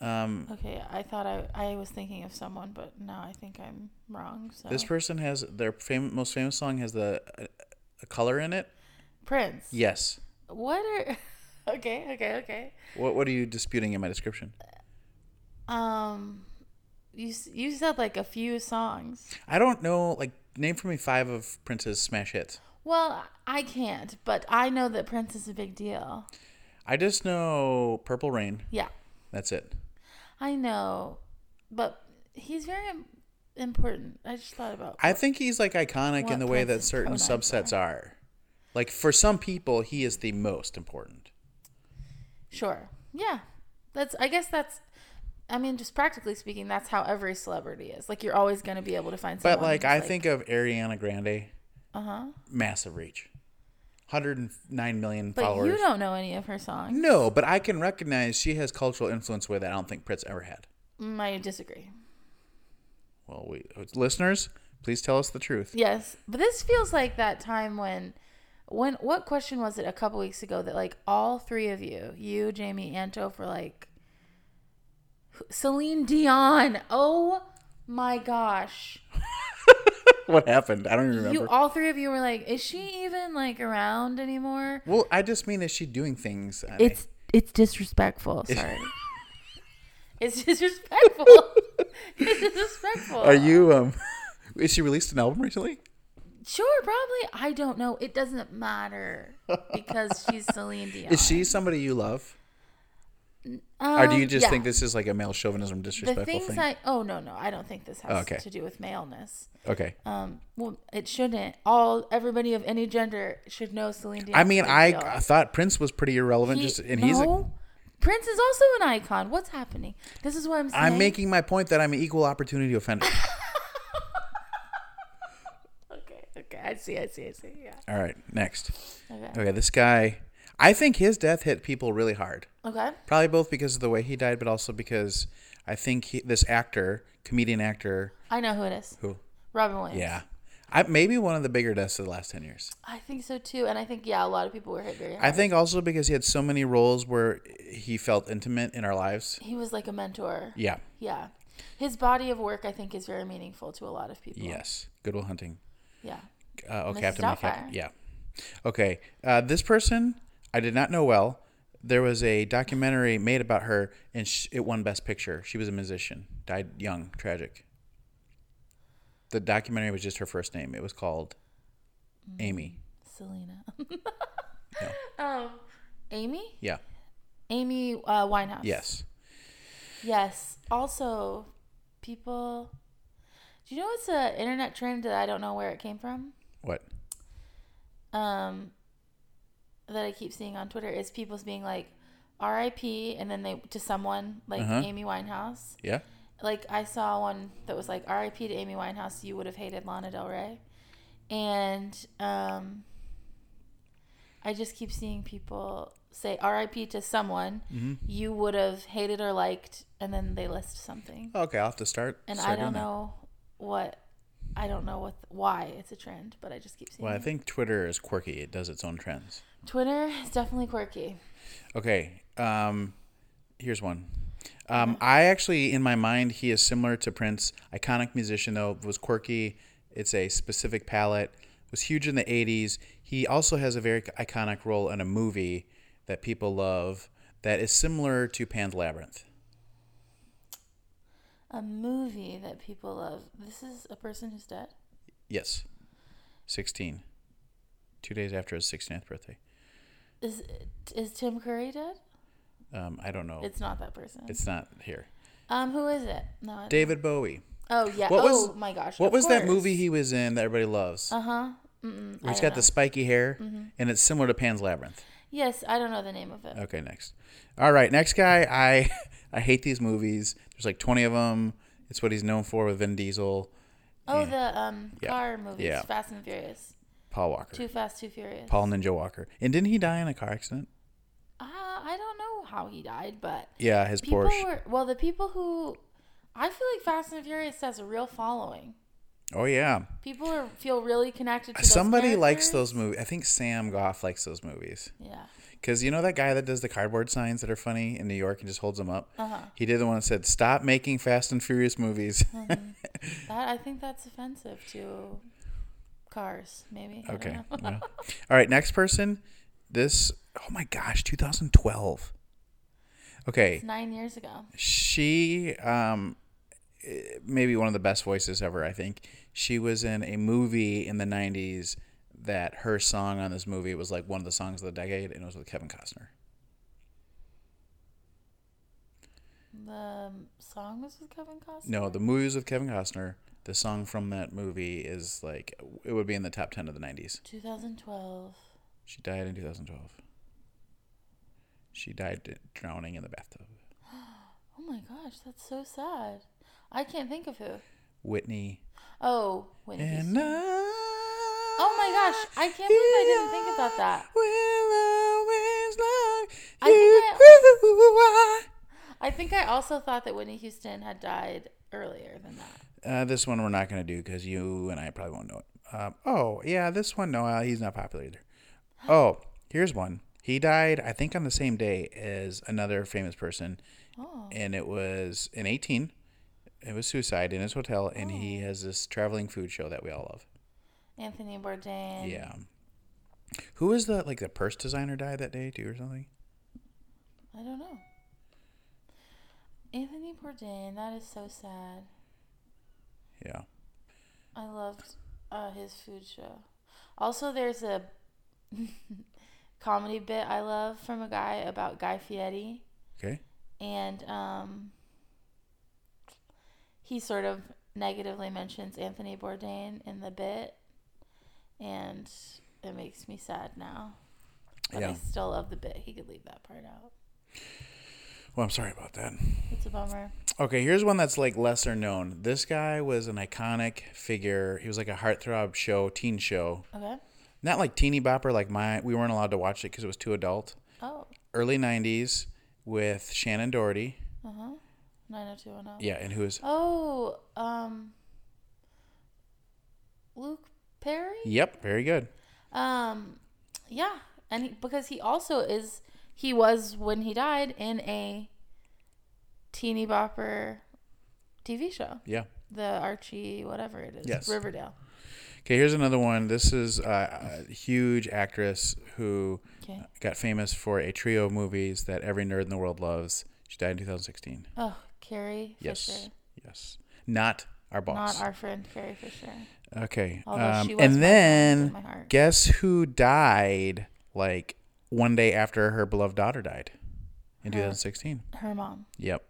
Um, Okay, I thought I I was thinking of someone, but now I think I'm wrong. So this person has their fam- most famous song has the a, a color in it. Prince. Yes. What are? Okay, okay, okay. What What are you disputing in my description? Um, you you said like a few songs. I don't know. Like, name for me five of Prince's smash hits. Well, I can't, but I know that Prince is a big deal. I just know Purple Rain. Yeah, That's it. I know, but he's very im- important. I just thought about. I think he's like iconic What in the way that Prince's certain pronouns subsets are. Like for some people, he is the most important. Sure. Yeah. That's I guess that's I mean, just practically speaking, that's how every celebrity is. Like you're always gonna be able to find someone. But like, I think of Ariana Grande, Uh-huh. massive reach, 109 million But followers. you don't know any of her songs. No, but I can recognize she has cultural influence with it. I don't think Prince ever had. Mm, I disagree. Well, we listeners, please tell us the truth. Yes. But this feels like that time when when what question was it a couple weeks ago that like all three of you, you, Jamie, and Toph were like Celine Dion. Oh my gosh. what happened? I don't even remember. You all three of you were like, is she even like around anymore? well, I just mean, is she doing things? I- It's it's disrespectful. Sorry. it's disrespectful. it's disrespectful. Are you? Um, is she released an album recently? sure? Probably. I don't know. It doesn't matter because she's Celine Dion. Is she somebody you love, Um, or do you just yeah. think this is like a male chauvinism disrespectful the things thing? I? Oh no, no. I don't think this has Oh, okay. to do with maleness. okay. Um, well, it shouldn't. All everybody of any gender should know Celine Dion. I mean, I, I thought Prince was pretty irrelevant. just and he's. A, no. Prince is also an icon. What's happening? This is what I'm saying. I'm making my point that I'm an equal opportunity offender. Okay. Okay. I see. I see. I see. Yeah. All right, next. Okay. Okay, this guy. I think his death hit people really hard. Okay. Probably both because of the way he died, but also because I think he, this actor, comedian actor, I know who it is. who, Robin Williams. yeah, I, maybe one of the bigger deaths of the last ten years. I think so too, and I think yeah, a lot of people were hit very hard. I think also because he had so many roles where he felt intimate in our lives. he was like a mentor. Yeah. Yeah, his body of work I think is very meaningful to a lot of people. Yes. Goodwill Hunting. Yeah. Uh, oh, Mrs. Captain Doubtfire. Captain. Yeah. Okay. Uh, this person I did not know well. There was a documentary made about her, and sh- it won Best Picture. She was a musician, died young, tragic. The documentary was just her first name. It was called Amy. Selena. no. Um, Amy. Yeah. Amy uh, Winehouse. Yes. Yes. Also, people. Do you know what's an internet trend that I don't know where it came from? What? um that I keep seeing on Twitter is people's being like R.I.P. and then they to someone like Uh-huh. Amy Winehouse. Yeah. Like I saw one that was like R.I.P. to Amy Winehouse. You would have hated Lana Del Rey, and um, I just keep seeing people say R.I.P. to someone Mm-hmm. you would have hated or liked, and then they list something, Okay, I'll have to start. and start I don't doing that. know what. I don't know what why it's a trend, but I just keep seeing Well, I it. think Twitter is quirky. It does its own trends. Twitter is definitely quirky. Okay. Um, here's one. Um, I actually, in my mind, he is similar to Prince. Iconic musician, though, was quirky. It's a specific palette. Was huge in the '80s. He also has a very iconic role in a movie that people love that is similar to Pan's Labyrinth. A movie that people love. This is a person who's dead. Yes, 16. Two days after his 16th birthday. Is is Tim Curry dead? Um, I don't know. It's, not that person. It's not here. um, who is it? No. I- David Bowie. Oh yeah. What was- oh my gosh. What was that movie he was in that everybody loves? Uh huh. He's got know. Mm-hmm. the spiky hair, and it's similar to Pan's Labyrinth. Yes, I don't know the name of it. Okay, next. All right, next guy. I I hate these movies. There's like 20 of them. It's what he's known for with Vin Diesel, Oh, the um Yeah. car movies, Yeah. Fast and Furious, Paul Walker, Too Fast, Too Furious. Paul Ninja Walker. And didn't he die in a car accident? Uh, I don't know how he died, but Yeah, his Porsche. were well. The people who I feel like Fast and Furious has a real following. oh yeah. People are feel really connected to those Somebody likes those movies. I think Sam Goff likes those movies. Yeah. Because you know that guy that does the cardboard signs that are funny in New York and just holds them up. Uh-huh. He did the one that said, "Stop making Fast and Furious movies." That I think that's offensive to cars. Maybe. Okay. well. All right. Next person. This. Oh my gosh. 2012. Okay. It's nine years ago. she um eh, maybe one of the best voices ever i think she was in a movie in the 90s that her song on this movie was like one of the songs of the decade and it was with kevin costner The um, song was with Kevin Costner. no the movie was with kevin costner the song from that movie is like it would be in the top 10 of the 90s 2012. she died in 2012 she died drowning in the bathtub Oh my gosh, that's so sad. I can't think of who. whitney Oh, Whitney and Houston. I Oh my gosh, I can't believe I didn't think about that. will always love I think you. I think I also thought that Whitney Houston had died earlier than that. Uh, this one we're not going to do because you and I probably won't know it. Um, oh, yeah, this one, no, uh, he's not popular either. Oh, here's one. He died, I think, on the same day as another famous person, Oh, and it was in 18. It was suicide in his hotel, and he has this traveling food show that we all love. Anthony Bourdain. Yeah. Who was the like the purse designer died that day too, or something? I don't know. Anthony Bourdain. That is so sad. Yeah. I loved uh, his food show. Also, there's a comedy bit I love from a guy about Guy Fieri, Okay. and um, he sort of negatively mentions Anthony Bourdain in the bit, and it makes me sad now. But I Yeah. still love the bit. He could leave that part out. Well, I'm sorry about that. It's a bummer. Okay, here's one that's like lesser known. This guy was an iconic figure. He was like a heartthrob show, teen show. Okay. Not like teeny bopper like my we weren't allowed to watch it because it was too adult. Oh. Early 90s with Shannen Doherty. Uh huh. Nine hundred two one zero. Yeah, and who is Oh, um, Luke Perry. Yep, very good. Um, yeah, and he, because he also is, he was when he died in a teeny bopper TV show, Yeah. the Archie whatever it is, Yes. Riverdale. Okay, here's another one. This is uh, a huge actress who Okay. got famous for a trio of movies that every nerd in the world loves. She died in 2016. Oh, Carrie Yes. Fisher, Yes. Not our boss. not our friend Carrie Fisher. Okay. Um, she was my and then in my heart. guess who died like one day after her beloved daughter died in Her. 2016? Her mom. Yep.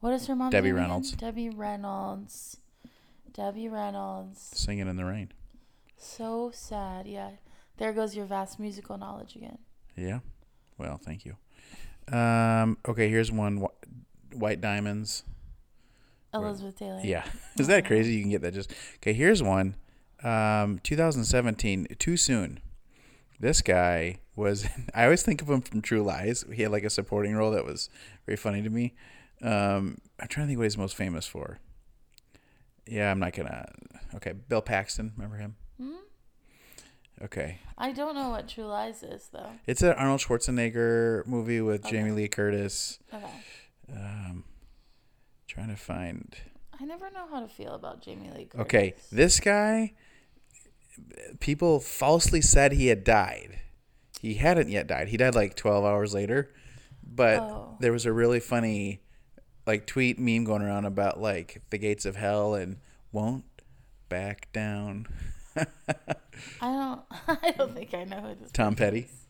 What is her mom? Debbie again? Reynolds. Debbie Reynolds. Debbie Reynolds. Singing in the rain. So sad. Yeah. There goes your vast musical knowledge again. Yeah. Well, thank you. Um, okay, here's one. White Diamonds. Elizabeth Taylor. Yeah. Is that crazy? You can get that just. Okay, here's one. Um, 2017. Too soon. This guy was. I always think of him from True Lies. He had like a supporting role that was very funny to me. Um, I'm trying to think what he's most famous for. Yeah, I'm not gonna. Okay, Bill Paxton. Remember him? Hmm? Okay, I don't know what True Lies is though. it's an Arnold Schwarzenegger movie with Okay. Jamie Lee Curtis. Okay. Um, trying to find. I never know how to feel about Jamie Lee Curtis. Okay, this guy, people falsely said he had died. He hadn't yet died. He died like 12 hours later. But Oh. there was a really funny like tweet meme going around about like the gates of hell and won't back down. I don't. I don't think I know who this. Tom Petty. is.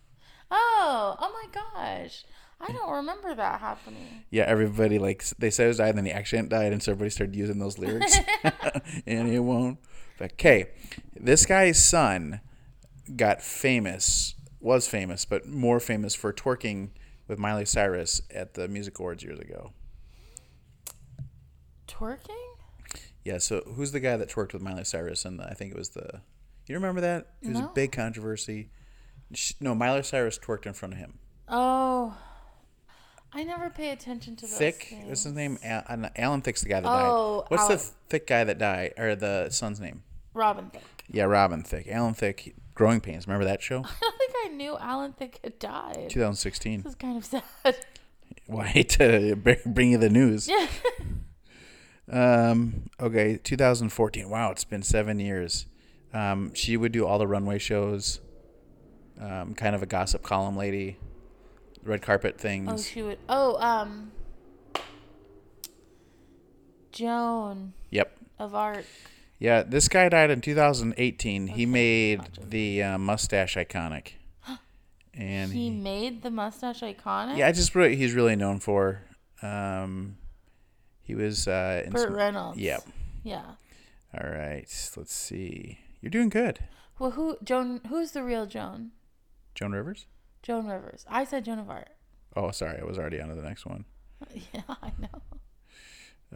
Oh, oh my gosh! I don't remember that happening. Yeah, everybody like they said he was died, and then he actually hadn't died, and so everybody started using those lyrics. and it won't. But Okay, this guy's son got famous, was famous, but more famous for twerking with Miley Cyrus at the Music Awards years ago. Twerking? Yeah, so who's the guy that twerked with Miley Cyrus? And I think it was the. You remember that? It was No. a big controversy. Sh no, Miley Cyrus twerked in front of him. Oh, I never pay attention to those. Thick, things. what's his name? Al- Alan Thicke's the guy that died. Oh, died. What's Alan. the thick guy that died, or the son's name? Robin Thicke. Yeah, Robin Thicke. Alan Thicke. Growing Pains. Remember that show? I don't think I knew Alan Thicke had died. 2016. This is kind of sad. Well, I hate to bring you the news. Yeah. Um. Okay. 2014. Wow, it's been seven years. Um. She would do all the runway shows. Um. Kind of a gossip column lady. Red carpet things. Oh, would. Oh, um, Joan yep. of art. Yeah. This guy died in 2018. He made the uh, mustache iconic. And He he, made the mustache iconic. yeah, I just what he's really known for. Um. He was uh. In Burt some- Reynolds. Yep. Yeah. All right. Let's see. You're doing good. Well, who Joan? Who's the real Joan? Joan Rivers. Joan Rivers. I said Joan of Arc. Oh, sorry. I was already on to the next one. Yeah, I know.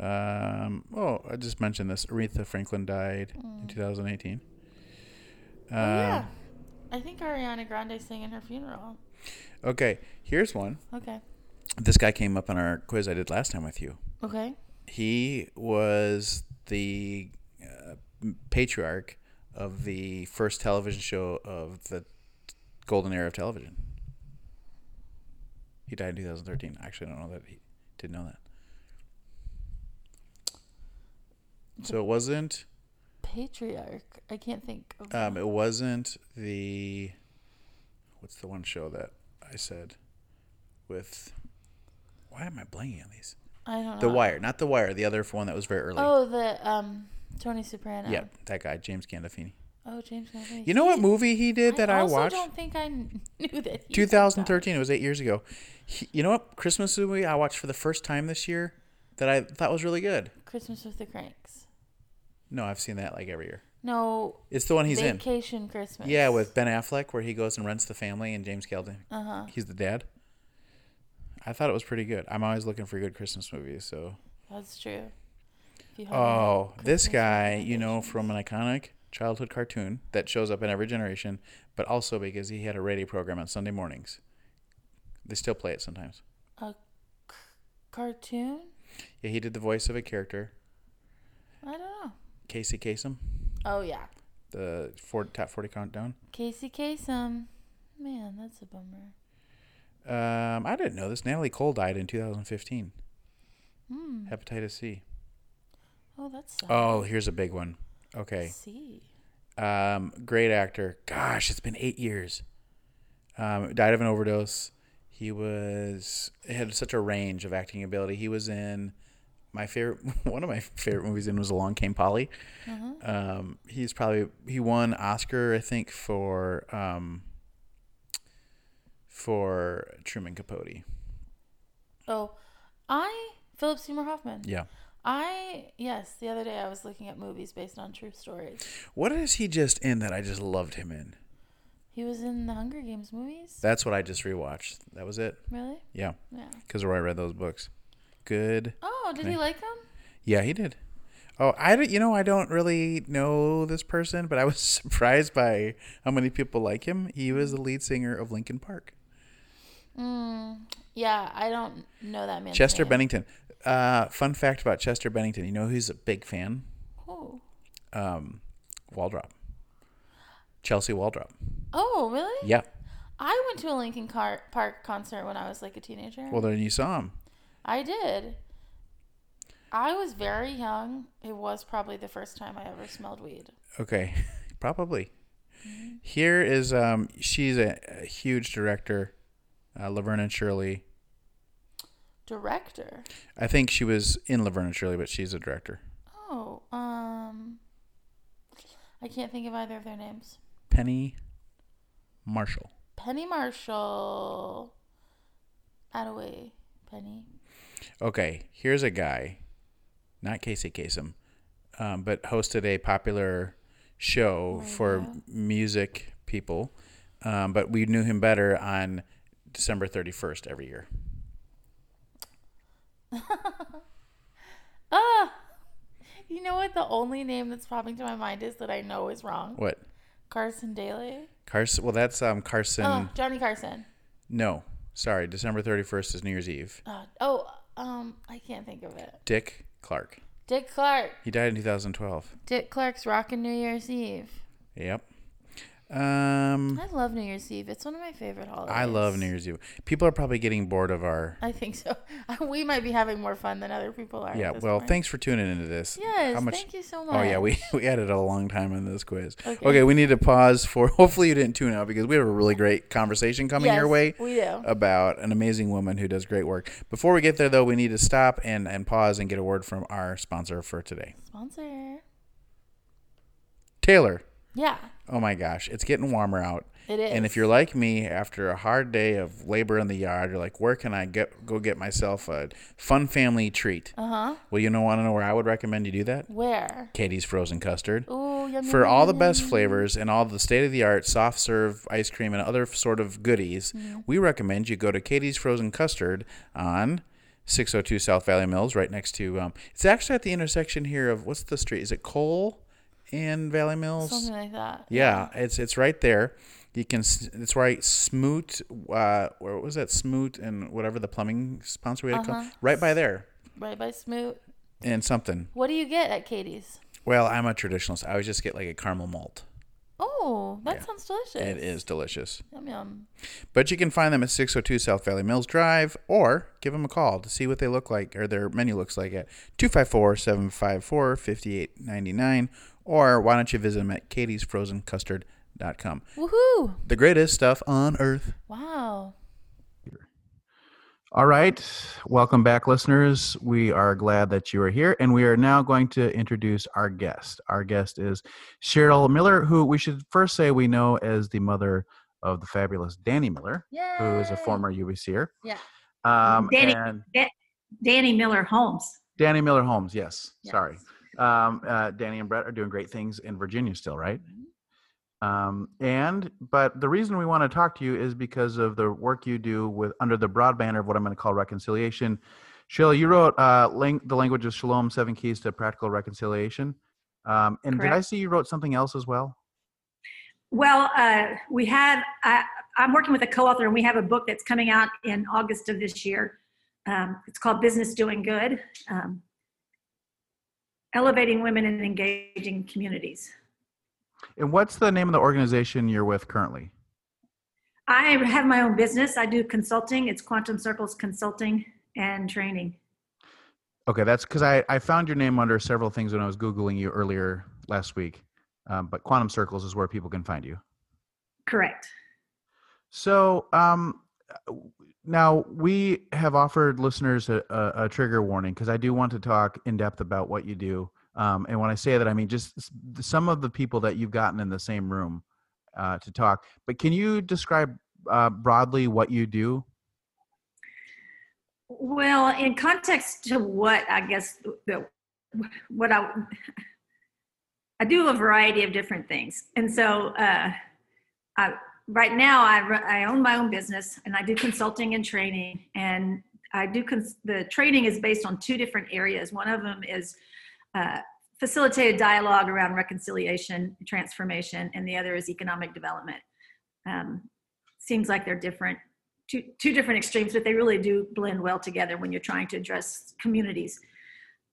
Um, oh, I just mentioned this. Aretha Franklin died in 2018. Um, oh yeah. I think Ariana Grande sang in her funeral. Okay, here's one. Okay. This guy came up on our quiz I did last time with you. Okay. He was the uh, patriarch of the first television show of the golden era of television. He died in 2013. Actually, I don't know that he didn't know that. So it wasn't. Patriarch. I can't think of. Um, it wasn't the. What's the one show that I said with? Why am I blanking on these? I don't know. The Wire, not The Wire. The other one that was very early. Oh, the um, Tony Soprano. yeah, that guy, James Gandolfini. Oh, James Gandolfini. You know what movie he did that I, also watched? I don't think I knew that. He 2013. It was eight years ago. He, you know what Christmas movie I watched for the first time this year that I thought was really good? Christmas with the Kranks. No, I've seen that like every year. No. It's the one he's in. Vacation Christmas. Yeah, with Ben Affleck, where he goes and rents the family, and James Gandolfini. Uh huh. He's the dad. I thought it was pretty good. I'm always looking for good Christmas movies. So, That's true. If you have oh, this guy, you know, from an iconic childhood cartoon that shows up in every generation, but also because he had a radio program on Sunday mornings. They still play it sometimes. a c- cartoon. Yeah, he did the voice of a character, I don't know. Casey Kasem, Oh yeah, the four, top 40 countdown. Casey Kasem. Man, that's a bummer. Um, I didn't know this. Natalie Cole died in 2015. Hmm. Hepatitis C. Oh, that's sad. Oh, here's a big one. Okay. See. Um, great actor. Gosh, it's been eight years. Um, died of an overdose. He was he had such a range of acting ability. He was in my favorite one of my favorite movies in was Along Came Polly. Uh-huh. Um, he's probably he won Oscar I think for um, for Truman Capote. Oh, I Philip Seymour Hoffman. Yeah. I yes, the other day I was looking at movies based on true stories. What is he just in that I just loved him in? He was in the Hunger Games movies. That's what I just rewatched. That was it. really? Yeah, Yeah. because where I read those books. Good. Oh, did he like them? Yeah, he did. Oh, I don't, you know I don't really know this person, but I was surprised by how many people like him. He was the lead singer of Linkin Park. Mm, yeah, I don't know that man. Chester Bennington. Uh, fun fact about Chester Bennington. You know who's a big fan? Oh. Um, Waldrop. Chelsea Waldrop. oh, really? Yeah. I went to a Linkin Car- Park concert when I was like a teenager. Well, then you saw him. I did. I was very young. It was probably the first time I ever smelled weed. Okay, probably. Here is um, she's a, a huge director, uh, Laverne and Shirley. Director. I think she was in Laverne and Shirley, but she's a director. Oh, um, I can't think of either of their names. Penny Marshall. Penny Marshall. Attaway. Penny. Okay, here's a guy, not Casey Kasem, um, but hosted a popular show for Radio. music people. Um, but we knew him better on December 31st every year. Ah! You know what? The only name that's popping to my mind is that I know is wrong. What? Carson Daly. Carson? Well, that's um, Carson. Oh, Johnny Carson. No, sorry. December 31st is New Year's Eve. Uh, oh, um, I can't think of it. Dick Clark. Dick Clark. He died in 2012. Dick Clark's Rockin' New Year's Eve. Yep. Um, I love New Year's Eve. It's one of my favorite holidays. I love New Year's Eve. People are probably getting bored of our. I think so. We might be having more fun than other people are. Yeah. Well, point. thanks for tuning into this. Yes, How much? thank you so much. Oh yeah, we we added a long time on this quiz. Okay. Okay. we need to pause for. Hopefully you didn't tune out because we have a really great conversation coming your way we do. about an amazing woman who does great work. Before we get there though, we need to stop and and pause and get a word from our sponsor for today, Sponsor. Taylor. Yeah, Oh my gosh, it's getting warmer out. it is. And if you're like me, after a hard day of labor in the yard, you're like, where can I get go get myself a fun family treat? uh huh. Well, you know, want to know where I would recommend you do that? Where? Katie's Frozen Custard. Ooh, yum, For all the best flavors and all the state of the art soft serve ice cream and other sort of goodies, we recommend you go to Katie's Frozen Custard on 602 South Valley Mills, right next to. Um, it's actually at the intersection here of what's the street? Is it Cole and Valley Mills? Something like that. Yeah, it's it's right there. You can. It's right. Smoot. Uh, where was that? Smoot and whatever the plumbing sponsor we had Uh-huh. right by there Right by Smoot. and something. What do you get at Katie's? Well, I'm a traditionalist. I always just get like a caramel malt. Oh, that Yeah. sounds delicious. It is delicious. Yum yum. But you can find them at 602 South Valley Mills Drive or give them a call to see what they look like or their menu looks like at 254 754 5899. Or why don't you visit them at katiesfrozencustard.com. Woohoo! The greatest stuff on earth. Wow. All right. Welcome back, listeners. We are glad that you are here, and we are now going to introduce our guest. Our guest is Cheryl Miller, who we should first say we know as the mother of the fabulous Danny Miller, Yeah. who is a former UBCer. Yeah. Um, Danny. and Danny Miller Holmes. Danny Miller Holmes, yes. Yes. Sorry. Um, uh, Danny and Brett are doing great things in Virginia still, right? Um, and but the reason we want to talk to you is because of the work you do with under the broad banner of what I'm going to call reconciliation. Sheila, you wrote uh, lang- the language of shalom: seven keys to practical reconciliation. Um, and did I see you wrote something else as well? Well, uh, we have, I, I'm working with a co author, and we have a book that's coming out in August of this year. Um, it's called Business Doing Good um, Elevating Women and Engaging Communities. And what's the name of the organization you're with currently? I have my own business. I do consulting, it's Quantum Circles Consulting and Training. Okay, that's because I, I found your name under several things when I was Googling you earlier last week. Um, but Quantum Circles is where people can find you. Correct. So um, now we have offered listeners a, a, a trigger warning because I do want to talk in depth about what you do. Um, and when I say that, I mean just some of the people that you've gotten in the same room uh, to talk. But can you describe uh, broadly what you do? Well, in context to what I guess the what I I do a variety of different things, and so uh, I, right now I I own my own business and I do consulting and training, and I do cons- the training is based on two different areas. One of them is uh, facilitated dialogue around reconciliation, transformation, and the other is economic development. Um, seems like they're different two, two different extremes, but they really do blend well together when you're trying to address communities.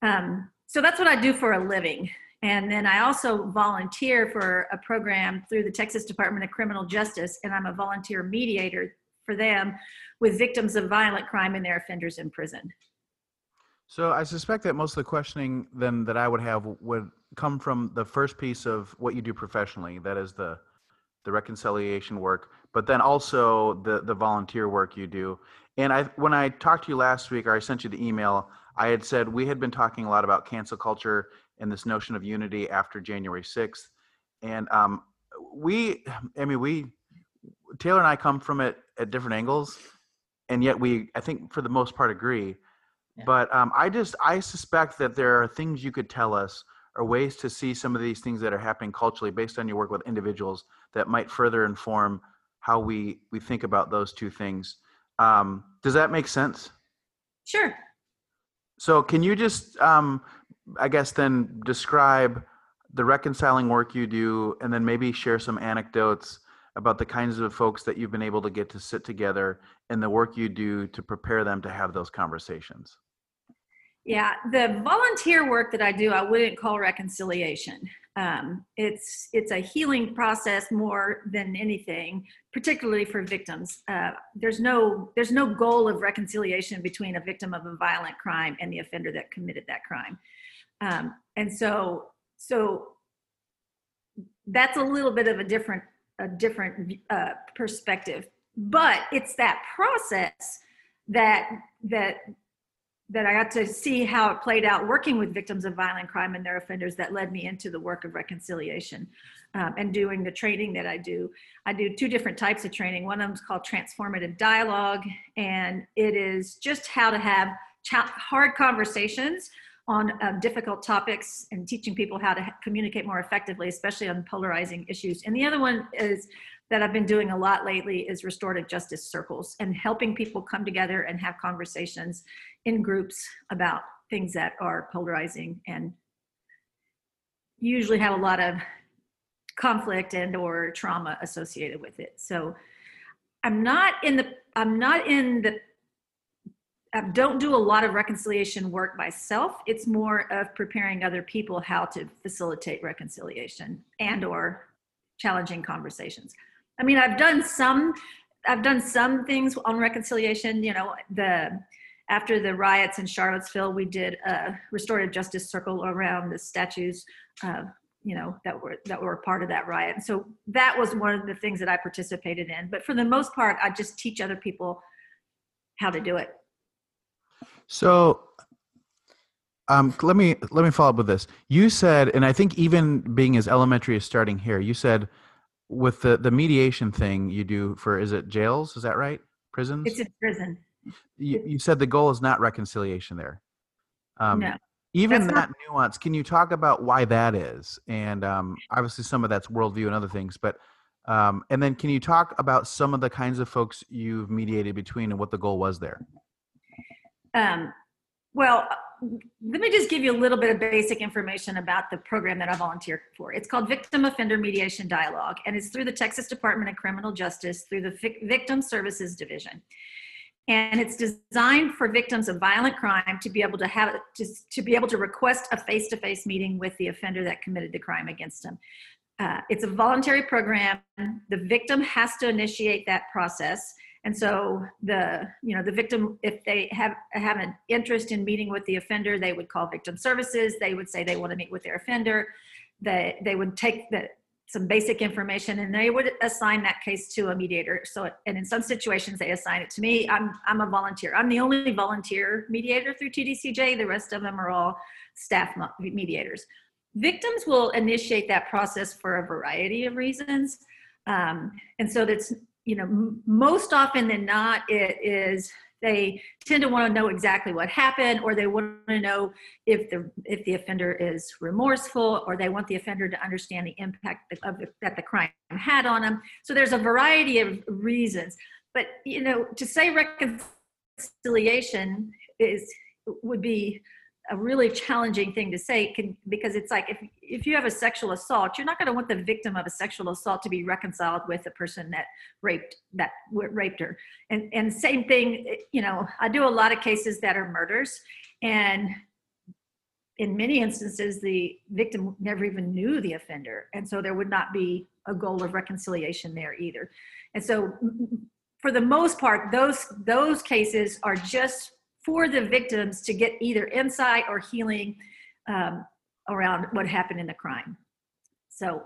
Um, so that's what I do for a living. And then I also volunteer for a program through the Texas Department of Criminal Justice, and I'm a volunteer mediator for them with victims of violent crime and their offenders in prison. So I suspect that most of the questioning then that I would have would come from the first piece of what you do professionally, that is the the reconciliation work, but then also the the volunteer work you do. And I when I talked to you last week or I sent you the email, I had said we had been talking a lot about cancel culture and this notion of unity after January 6th. And um we I mean we Taylor and I come from it at different angles and yet we I think for the most part agree. Yeah. But um, I just I suspect that there are things you could tell us or ways to see some of these things that are happening culturally based on your work with individuals that might further inform how we we think about those two things. Um, does that make sense? Sure. So can you just um, I guess then describe the reconciling work you do and then maybe share some anecdotes about the kinds of folks that you've been able to get to sit together and the work you do to prepare them to have those conversations. Yeah, the volunteer work that I do, I wouldn't call reconciliation. Um, it's it's a healing process more than anything, particularly for victims. Uh, there's no there's no goal of reconciliation between a victim of a violent crime and the offender that committed that crime, um, and so so that's a little bit of a different a different uh, perspective. But it's that process that that that I got to see how it played out working with victims of violent crime and their offenders that led me into the work of reconciliation um, and doing the training that I do. I do two different types of training. One of them is called transformative dialogue, and it is just how to have hard conversations on um, difficult topics and teaching people how to communicate more effectively, especially on polarizing issues. And the other one is that I've been doing a lot lately is restorative justice circles and helping people come together and have conversations in groups about things that are polarizing and usually have a lot of conflict and or trauma associated with it. So I'm not in the I'm not in the I don't do a lot of reconciliation work myself. It's more of preparing other people how to facilitate reconciliation and or challenging conversations. I mean, I've done some, I've done some things on reconciliation. You know, the after the riots in Charlottesville, we did a restorative justice circle around the statues, uh, you know, that were that were part of that riot. So that was one of the things that I participated in. But for the most part, I just teach other people how to do it. So um, let me let me follow up with this. You said, and I think even being as elementary as starting here, you said with the the mediation thing you do for is it jails? Is that right? Prisons? It's a prison. You, you said the goal is not reconciliation there. Um, no. even that not- nuance can you talk about why that is? And um, obviously some of that's worldview and other things but um, and then can you talk about some of the kinds of folks you've mediated between and what the goal was there um, well let me just give you a little bit of basic information about the program that I volunteer for. It's called Victim Offender Mediation Dialogue, and it's through the Texas Department of Criminal Justice through the Victim Services Division. And it's designed for victims of violent crime to be able to have to, to be able to request a face-to-face meeting with the offender that committed the crime against them. Uh, it's a voluntary program. The victim has to initiate that process and so the you know the victim if they have have an interest in meeting with the offender they would call victim services. They would say they want to meet with their offender. That they would take the some basic information and they would assign that case to a mediator. So and in some situations they assign it to me. I'm i'm a volunteer. I'm the only volunteer mediator through tdcj the rest of them are all staff mediators. Victims will initiate that process for a variety of reasons. Um, and so that's you know, m- most often than not, it is they tend to want to know exactly what happened or they want to know if the if the offender is remorseful or they want the offender to understand the impact of the, that the crime had on them. So there's a variety of reasons. But you know to say reconciliation is would be a really challenging thing to say can, because it's like if, if you have a sexual assault you're not going to want the victim of a sexual assault to be reconciled with the person that raped that raped her. And and same thing you know i do a lot of cases that are murders and in many instances the victim never even knew the offender and so there would not be a goal of reconciliation there either. And so for the most part those those cases are just for the victims to get either insight or healing um, around what happened in the crime. So,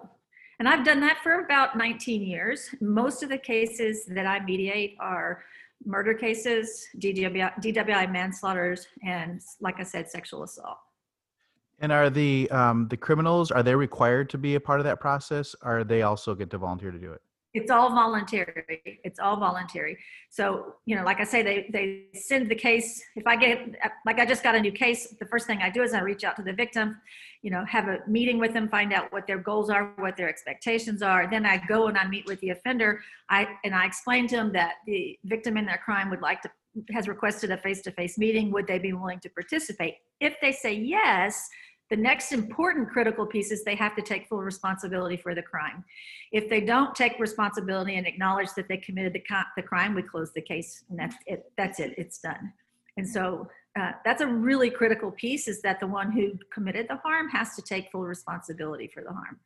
and I've done that for about 19 years. Most of the cases that I mediate are murder cases, DWI, DWI manslaughters, and like I said, sexual assault. And are the um, the criminals are they required to be a part of that process? Or are they also get to volunteer to do it? It's all voluntary. It's all voluntary. So you know like i say they they send the case. If i get like i just got a new case the first thing i do is i reach out to the victim you know have a meeting with them find out what their goals are what their expectations are. Then i go and i meet with the offender. I and i explain to them that the victim in their crime would like to has requested a face-to-face meeting. Would they be willing to participate? If they say yes the next important critical piece is they have to take full responsibility for the crime. If they don't take responsibility and acknowledge that they committed the, the crime, we close the case and that's it. That's it. It's done. And so uh, that's a really critical piece is that the one who committed the harm has to take full responsibility for the harm.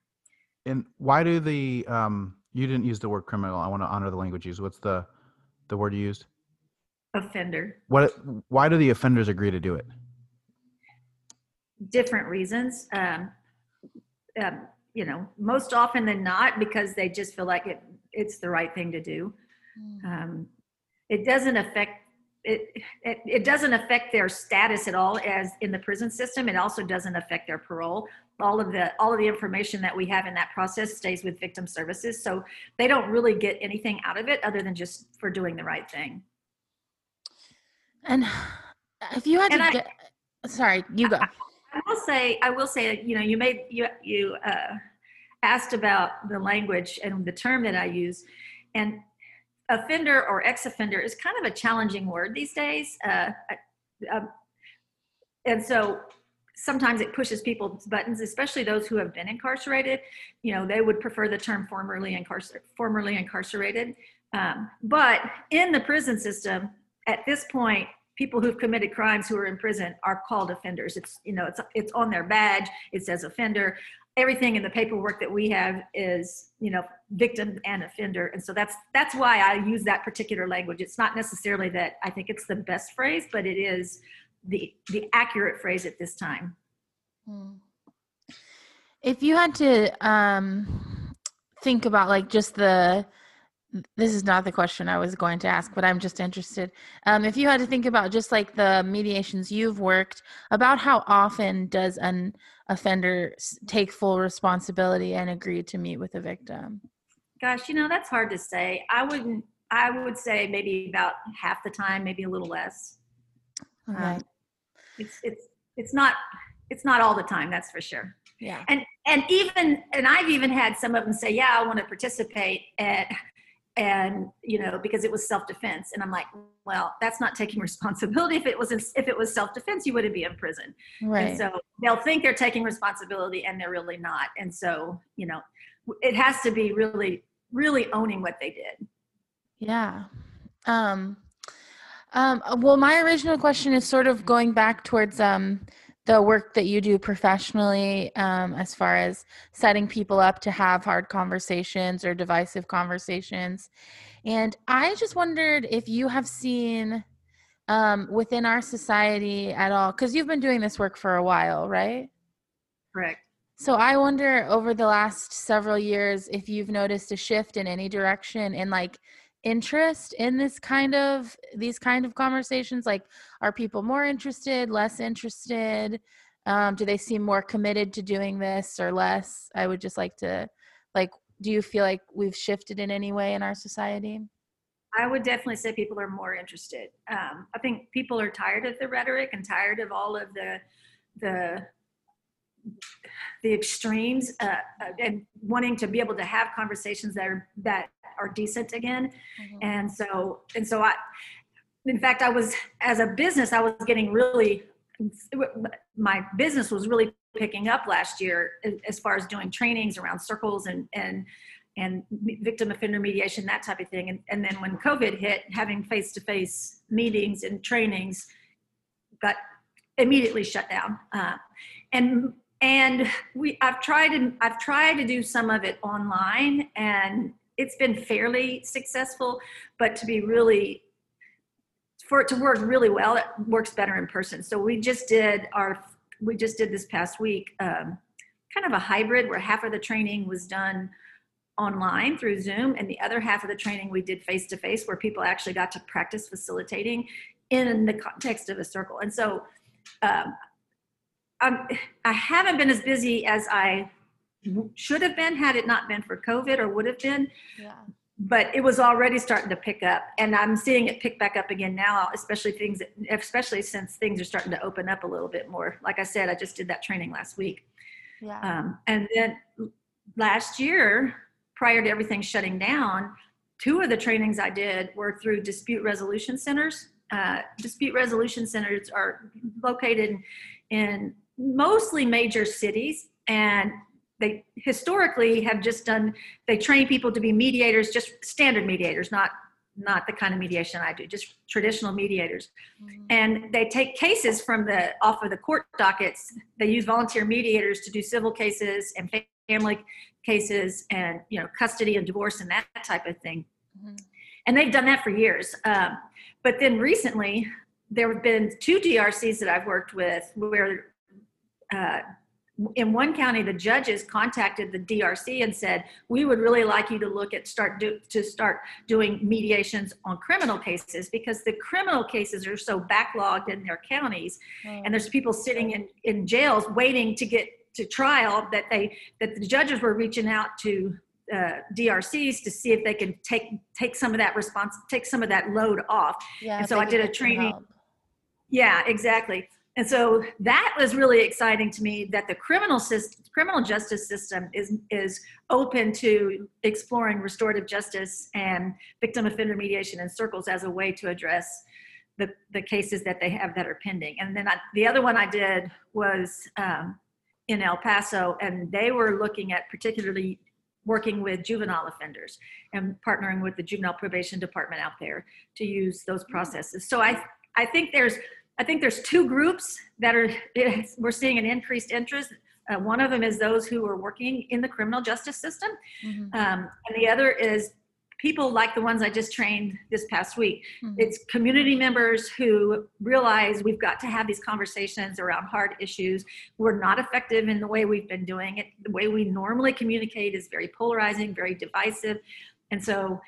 And why do the um you didn't use the word criminal? I want to honor the language used. What's the the word you used? Offender, What why do the offenders agree to do it? Different reasons. Um, um, you know, most often than not, because they just feel like it, it's the right thing to do. Um, it doesn't affect it, it. It doesn't affect their status at all as in the prison system. It also doesn't affect their parole. All of the all of the information that we have in that process stays with victim services, so they don't really get anything out of it other than just for doing the right thing. And if you had And to I- get, sorry, you go. I will say, I will say, you know, you made you you uh, asked about the language and the term that I use, and offender or ex-offender is kind of a challenging word these days, uh, um, and so sometimes it pushes people's buttons, especially those who have been incarcerated. You know, they would prefer the term formerly incarcerated. Formerly incarcerated, um, but in the prison system, at this point, people who've committed crimes who are in prison are called offenders. It's you know it's it's on their badge. It says offender. Everything in the paperwork that we have is you know victim and offender, and so that's that's why I use that particular language. It's not necessarily that I think it's the best phrase, but it is the the accurate phrase at this time. Hmm. If you had to um, think about like just the, this is not the question I was going to ask, but I'm just interested. Um, if you had to think about just like the mediations you've worked, about how often does an offender take full responsibility and agree to meet with a victim? Gosh, you know that's hard to say. I wouldn't. I would say maybe about half the time, maybe a little less. Okay. Um, it's it's it's not it's not all the time. That's for sure. yeah. and and even and i've even had some of them say yeah i want to participate and and you know because it was self-defense and i'm like well that's not taking responsibility if it was if it was self-defense you wouldn't be in prison Right. and so they'll think they're taking responsibility and they're really not and so you know it has to be really really owning what they did Yeah. Um, um, well, my original question is sort of going back towards um, the work that you do professionally um, as far as setting people up to have hard conversations or divisive conversations. And I just wondered if you have seen um, within our society at all, because you've been doing this work for a while, right? correct So I wonder over the last several years if you've noticed a shift in any direction in like interest in this kind of these kind of conversations? Like are people more interested less interested? Um, do they seem more committed to doing this or less? I would just like to like do you feel like we've shifted in any way in our society? I would definitely say people are more interested. Um, I think people are tired of the rhetoric and tired of all of the the the extremes uh, uh, and wanting to be able to have conversations that are that are decent again. And so and so I, in fact, I was as a business, I was getting really my business was really picking up last year as far as doing trainings around circles and and and victim offender mediation, that type of thing. And, and then when COVID hit, having face to face meetings and trainings got immediately shut down. Uh, and and we I've tried and I've tried to do some of it online and it's been fairly successful, but to be really for it to work really well, it works better in person. So we just did our we just did this past week um, kind of a hybrid where half of the training was done online through Zoom, and the other half of the training we did face to face, where people actually got to practice facilitating in the context of a circle. And so, um, I'm, I haven't been as busy as I should have been had it not been for COVID or would have been, yeah but it was already starting to pick up, and I'm seeing it pick back up again now, especially things, that, especially since things are starting to open up a little bit more. Like I said, I just did that training last week. yeah Um, and then last year, prior to everything shutting down, two of the trainings I did were through dispute resolution centers. Uh, dispute resolution centers are located in mostly major cities and they historically have just done they train people to be mediators just standard mediators not not the kind of mediation I do, just traditional mediators. Mhm. And they take cases from the off of the court dockets. They use volunteer mediators to do civil cases and family cases and you know custody and divorce and that type of thing. Mhm. And they've done that for years. Um, but then recently, there have been two DRCs that I've worked with where uh, in one county, the judges contacted the DRC and said, "We would really like you to look at start do, to start doing mediations on criminal cases because the criminal cases are so backlogged in their counties, and there's people sitting in in jails waiting to get to trial that they that the judges were reaching out to." Uh, DRCs to see if they can take take some of that response, take some of that load off. yeah, and so I did a training. Yeah, exactly. And so that was really exciting to me that the criminal system, criminal justice system is is open to exploring restorative justice and victim offender mediation in circles as a way to address the, the cases that they have that are pending. And then I, the other one I did was um, in El Paso, and they were looking at particularly working with juvenile offenders and partnering with the juvenile probation department out there to use those processes. So I I think there's I think there's two groups that are we're seeing an increased interest. Uh, one of them is those who are working in the criminal justice system, Mhm. um, and the other is people like the ones I just trained this past week. Mhm. It's community members who realize we've got to have these conversations around hard issues. We're not effective in the way we've been doing it. The way we normally communicate is very polarizing, very divisive, and so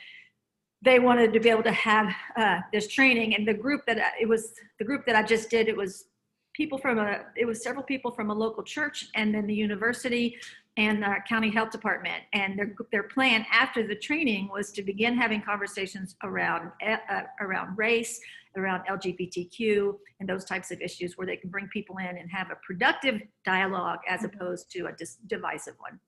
they wanted to be able to have uh, this training. And the group that I- it was the group that i just did it was people from a it was several people from a local church and then the university and the county health department. And their their plan after the training was to begin having conversations around uh, uh, around race around lgbtq and those types of issues where they can bring people in and have a productive dialogue as opposed to a dis- divisive one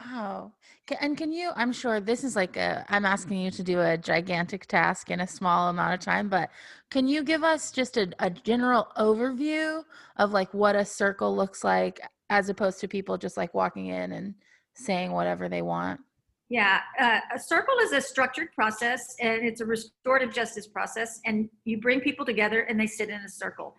Wow. And can you, I'm sure this is like a, I'm asking you to do a gigantic task in a small amount of time, but can you give us just a, a general overview of like what a circle looks like as opposed to people just like walking in and saying whatever they want? Yeah, uh, a circle is a structured process and it's a restorative justice process, and you bring people together and they sit in a circle.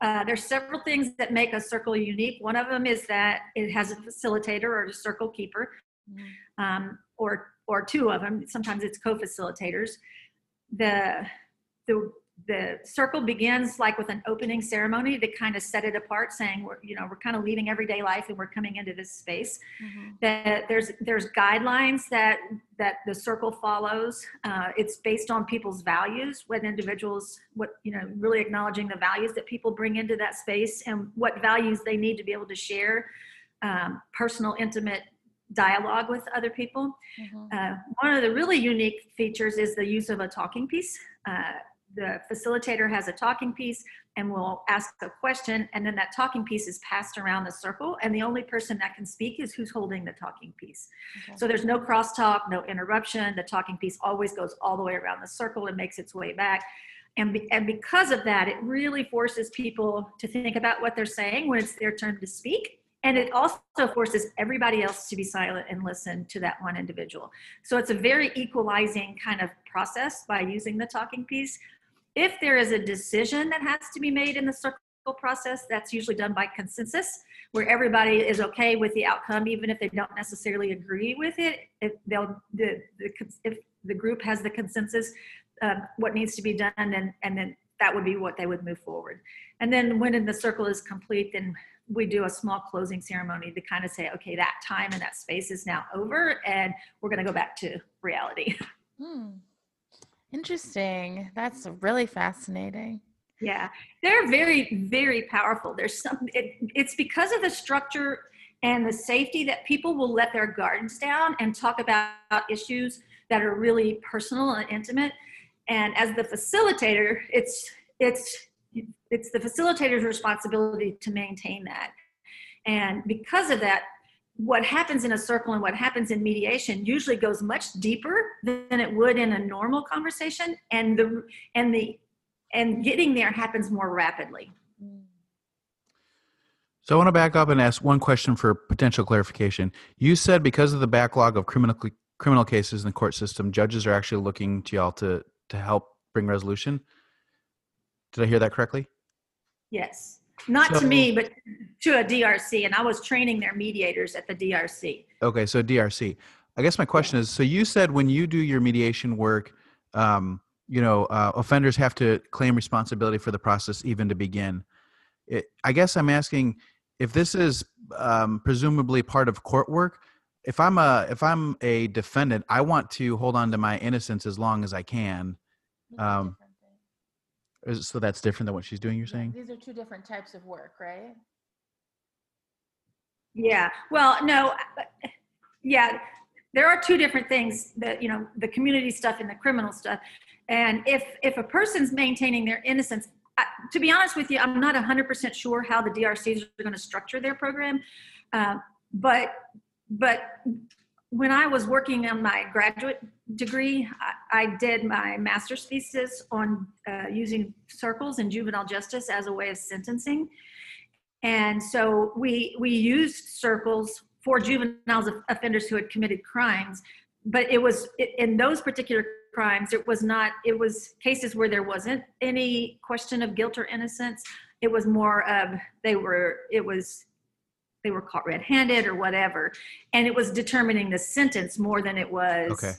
Uh, there's several things that make a circle unique. One of them is that it has a facilitator or a circle keeper, Mhm. um, or or two of them. Sometimes it's co-facilitators. The the the circle begins like with an opening ceremony to kind of set it apart, saying we're you know we're kind of leaving everyday life and we're coming into this space Mhm. that there's there's guidelines that that the circle follows uh, it's based on people's values what individuals what you know really acknowledging the values that people bring into that space and what values they need to be able to share um, personal intimate dialogue with other people Mhm. uh, one of the really unique features is the use of a talking piece. Uh, the facilitator has a talking piece and will ask a question, and then that talking piece is passed around the circle, and the only person that can speak is who's holding the talking piece. Okay. So there's no crosstalk, no interruption. The talking piece always goes all the way around the circle and makes its way back. And, be, and because of that, it really forces people to think about what they're saying when it's their turn to speak. And it also forces everybody else to be silent and listen to that one individual. So it's a very equalizing kind of process by using the talking piece. If there is a decision that has to be made in the circle process, that's usually done by consensus, where everybody is okay with the outcome, even if they don't necessarily agree with it. If they'll the, the if the group has the consensus, um, what needs to be done, and and then that would be what they would move forward. And then when the circle is complete, then we do a small closing ceremony to kind of say, okay, that time and that space is now over, and we're going to go back to reality. Hmm. Interesting. That's really fascinating. Yeah, they're very, very powerful. There's some, it, it's because of the structure and the safety that people will let their guards down and talk about issues that are really personal and intimate. And as the facilitator, it's, it's, it's the facilitator's responsibility to maintain that. And because of that, what happens in a circle and what happens in mediation usually goes much deeper than it would in a normal conversation. And the, and the, and getting there happens more rapidly. So I want to back up and ask one question for potential clarification. You said because of the backlog of criminal criminal cases in the court system, judges are actually looking to y'all to to help bring resolution. Did I hear that correctly? Yes. Not So- to me, but to a DRC. And I was training their mediators at the DRC. Okay, so DRC. I guess my question is: so you said when you do your mediation work, um, you know, uh, offenders have to claim responsibility for the process even to begin. It, I guess I'm asking if this is um, presumably part of court work. If I'm a if I'm a defendant, I want to hold on to my innocence as long as I can. Um, different things. Is- So that's different than what she's doing. You're saying? These are two different types of work, right? Yeah. Well, no. uh, Yeah. There are two different things that, you know, the community stuff and the criminal stuff. And if, if a person's maintaining their innocence, I, to be honest with you, I'm not 100% sure how the DRCs are going to structure their program. Uh, but, but when I was working on my graduate degree, I, I did my master's thesis on uh, using circles in juvenile justice as a way of sentencing. And so we we used circles for juveniles offenders who had committed crimes, but it was in those particular crimes it was not it was cases where there wasn't any question of guilt or innocence. It was more of they were it was they were caught red-handed or whatever, and it was determining the sentence more than it was Okay.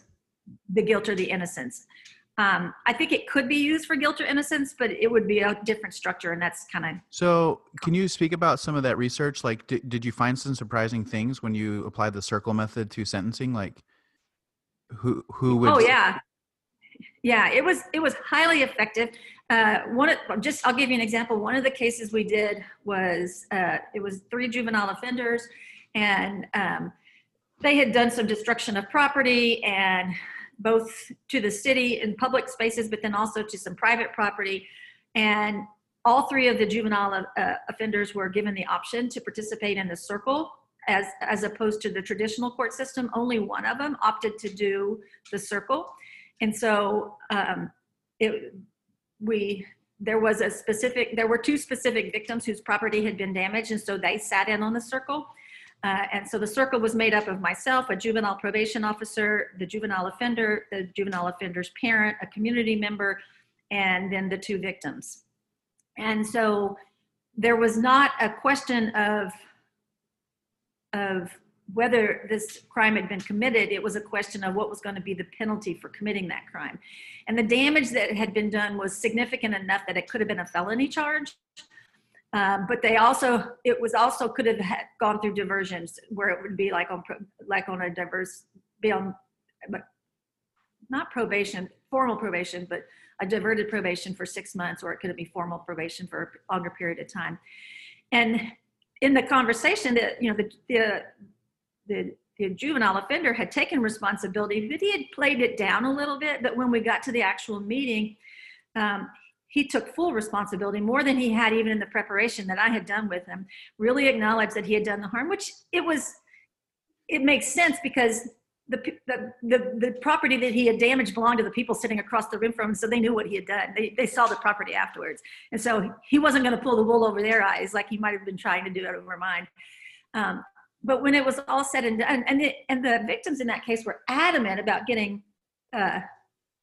The guilt or the innocence. Um, I think it could be used for guilt or innocence, but it would be a different structure, and that's kind of So, can you speak about some of that research? Like, did, did you find some surprising things when you applied the circle method to sentencing? Like, who who would? Oh yeah, yeah. It was it was highly effective. Uh, one of, just I'll give you an example. One of the cases we did was uh, it was three juvenile offenders, and um, they had done some destruction of property and both to the city in public spaces, but then also to some private property. And all three of the juvenile uh, offenders were given the option to participate in the circle as as opposed to the traditional court system. Only one of them opted to do the circle, and so um, it we there was a specific there were two specific victims whose property had been damaged, and so they sat in on the circle. Uh, and so the circle was made up of myself, a juvenile probation officer, the juvenile offender, the juvenile offender's parent, a community member, and then the two victims. And so there was not a question of of whether this crime had been committed. It was a question of what was going to be the penalty for committing that crime. And the damage that had been done was significant enough that it could have been a felony charge. Um, but they also, it was also could have gone through diversions where it would be like on, like on a diverse, be on, but not probation, formal probation, but a diverted probation for six months, or it could be formal probation for a longer period of time. And in the conversation that, you know, the, the, the, the juvenile offender had taken responsibility, but he had played it down a little bit. But when we got to the actual meeting, um, he took full responsibility more than he had even in the preparation that I had done with him. Really acknowledged that he had done the harm, which it was. It makes sense because the, the the the property that he had damaged belonged to the people sitting across the room from him, so they knew what he had done. They they saw the property afterwards, and so he wasn't going to pull the wool over their eyes like he might have been trying to do it over mine. Um, but when it was all said and done, and the, and the victims in that case were adamant about getting uh,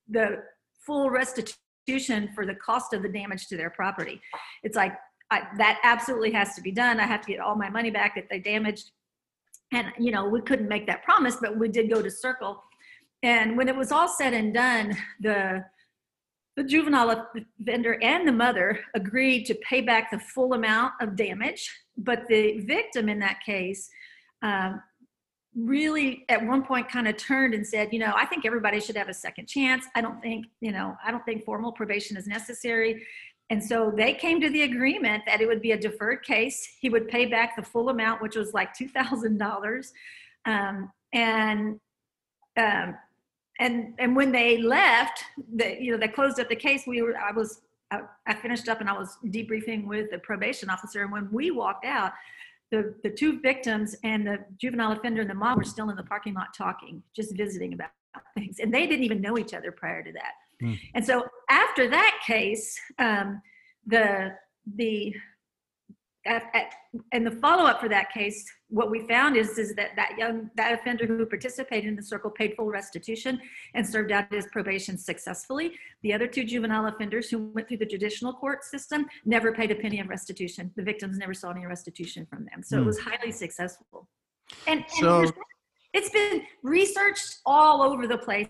the full restitution for the cost of the damage to their property. It's like I, that absolutely has to be done. I have to get all my money back that they damaged. And you know, we couldn't make that promise, but we did go to Circle. And when it was all said and done, the the juvenile offender and the mother agreed to pay back the full amount of damage, but the victim in that case um, really at one point kind of turned and said, you know, I think everybody should have a second chance. I don't think, you know, I don't think formal probation is necessary. And so they came to the agreement that it would be a deferred case. He would pay back the full amount, which was like two thousand dollars, um, and um, and and when they left, the, you know, they closed up the case. We were, I was, I, I finished up and I was debriefing with the probation officer. And when we walked out, the the two victims and the juvenile offender and the mom were still in the parking lot talking, just visiting about things, and they didn't even know each other prior to that. Hmm. And so after that case, um, the the at, at, and the follow up for that case, what we found is is that that young that offender who participated in the circle paid full restitution and served out his probation successfully. The other two juvenile offenders who went through the judicial court system never paid a penny of restitution. The victims never saw any restitution from them. So Hmm. it was highly successful. And, and So- it's been researched all over the place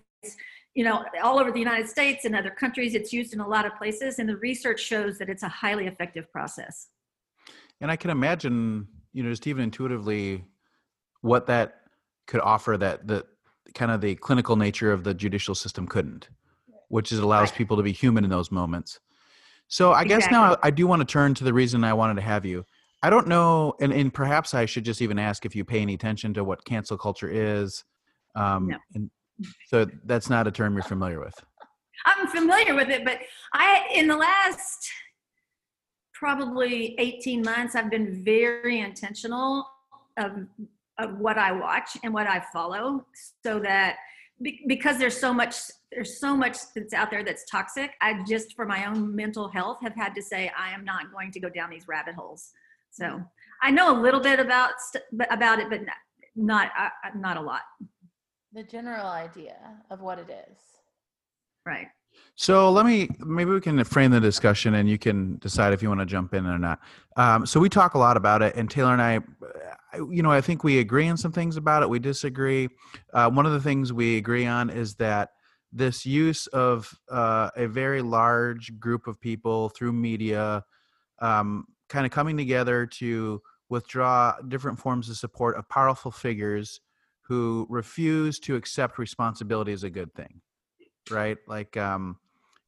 you know all over the united states and other countries. It's used in a lot of places and the research shows that it's a highly effective process. And I can imagine, you know, just even intuitively what that could offer that the kind of the clinical nature of the judicial system couldn't, which is allows Right. people to be human in those moments. So I guess now I, I do want to turn to the reason I wanted to have you. I don't know, and, and perhaps I should just even ask if you pay any attention to what cancel culture is. Um, No. and so that's not a term you're familiar with. I'm familiar with it, but I, in the last probably 18 months, I've been very intentional of, of what I watch and what I follow so that because there's so much, there's so much that's out there that's toxic. I just, for my own mental health, have had to say, I am not going to go down these rabbit holes. So I know a little bit about, about it, but not, not, uh, not a lot. The general idea of what it is. Right. So let me maybe we can frame the discussion, and you can decide if you want to jump in or not. Um, so we talk a lot about it, and Taylor and I, you know, I think we agree on some things about it. We disagree. Uh, one of the things we agree on is that this use of uh, a very large group of people through media, um, kind of coming together to withdraw different forms of support of powerful figures who refuse to accept responsibility is a good thing right? Like um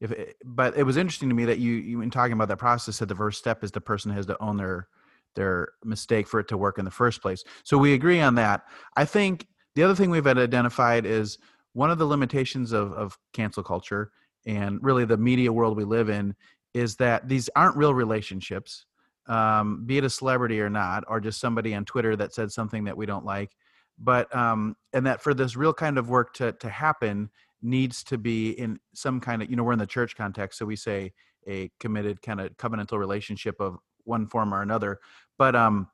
if it, but it was interesting to me that you you in talking about that process said the first step is the person has to own their their mistake for it to work in the first place. So we agree on that. I think the other thing we've identified is one of the limitations of of cancel culture and really the media world we live in is that these aren't real relationships um, be it a celebrity or not or just somebody on twitter that said something that we don't like. But um, and that for this real kind of work to to happen needs to be in some kind of you know we're in the church context so we say a committed kind of covenantal relationship of one form or another but um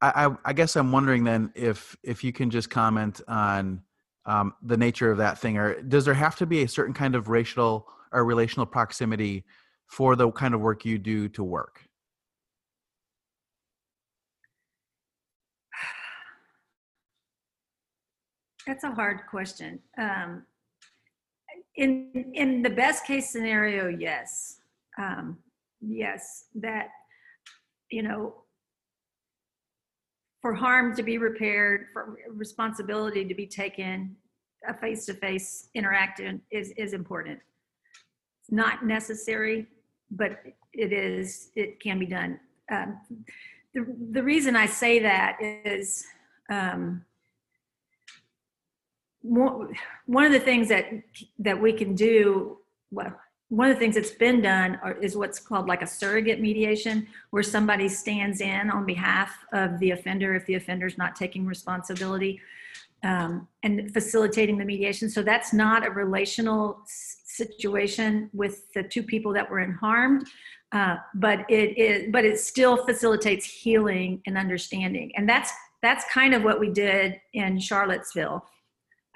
I, I guess i'm wondering then if if you can just comment on um the nature of that thing or does there have to be a certain kind of racial or relational proximity for the kind of work you do to work That's a hard question. Um, in in the best case scenario, yes, um, yes, that you know, for harm to be repaired, for responsibility to be taken, a face to face interaction is is important. It's not necessary, but it is. It can be done. Um, the the reason I say that is. Um, one of the things that that we can do well one of the things that's been done is what's called like a surrogate mediation where somebody stands in on behalf of the offender if the offender's not taking responsibility um, and facilitating the mediation. So that's not a relational situation with the two people that were in harmed uh, but it is but it still facilitates healing and understanding. And that's that's kind of what we did in charlottesville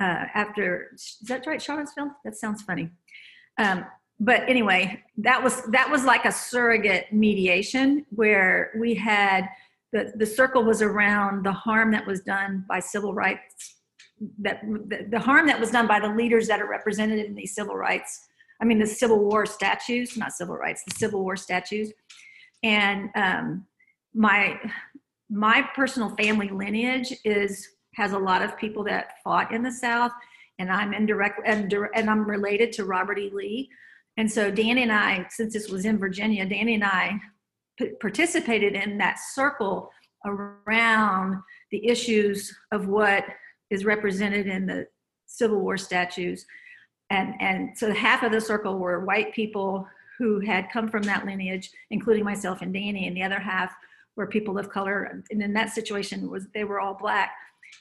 uh, after is that right charlottesville? That sounds funny. Um, but anyway that was that was like a surrogate mediation where we had the, the circle was around the harm that was done by civil rights that the, the harm that was done by the leaders that are represented in these civil rights i mean the civil war statues not civil rights the civil war statues. And um, my my personal family lineage is has a lot of people that fought in the South, and I'm indirect and, and I'm related to Robert E. Lee. And so Danny and I, since this was in Virginia, Danny and I p- participated in that circle around the issues of what is represented in the Civil War statues. And, and so half of the circle were white people who had come from that lineage, including myself and Danny, and the other half were people of color. And in that situation was they were all black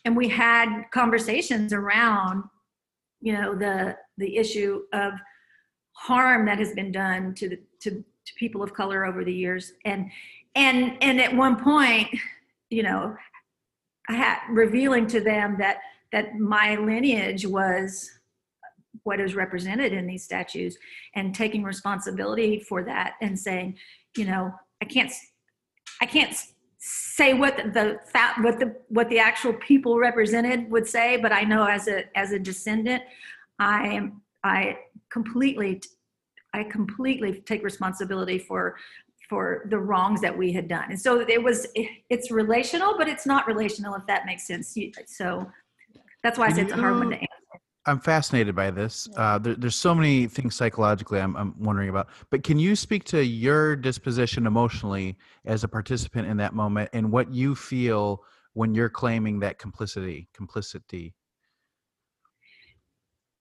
and we had conversations around you know the the issue of harm that has been done to the to, to people of color over the years. And and and at one point you know I had revealing to them that that my lineage was what is represented in these statues and taking responsibility for that and saying you know i can't i can't say what the what the what the actual people represented would say but i know as a as a descendant i am i completely i completely take responsibility for for the wrongs that we had done. And so it was it's relational but it's not relational if that makes sense. So that's why i said it's a hard one to answer I'm fascinated by this. Uh, there, there's so many things psychologically I'm, I'm wondering about. But can you speak to your disposition emotionally as a participant in that moment and what you feel when you're claiming that complicity? Complicity.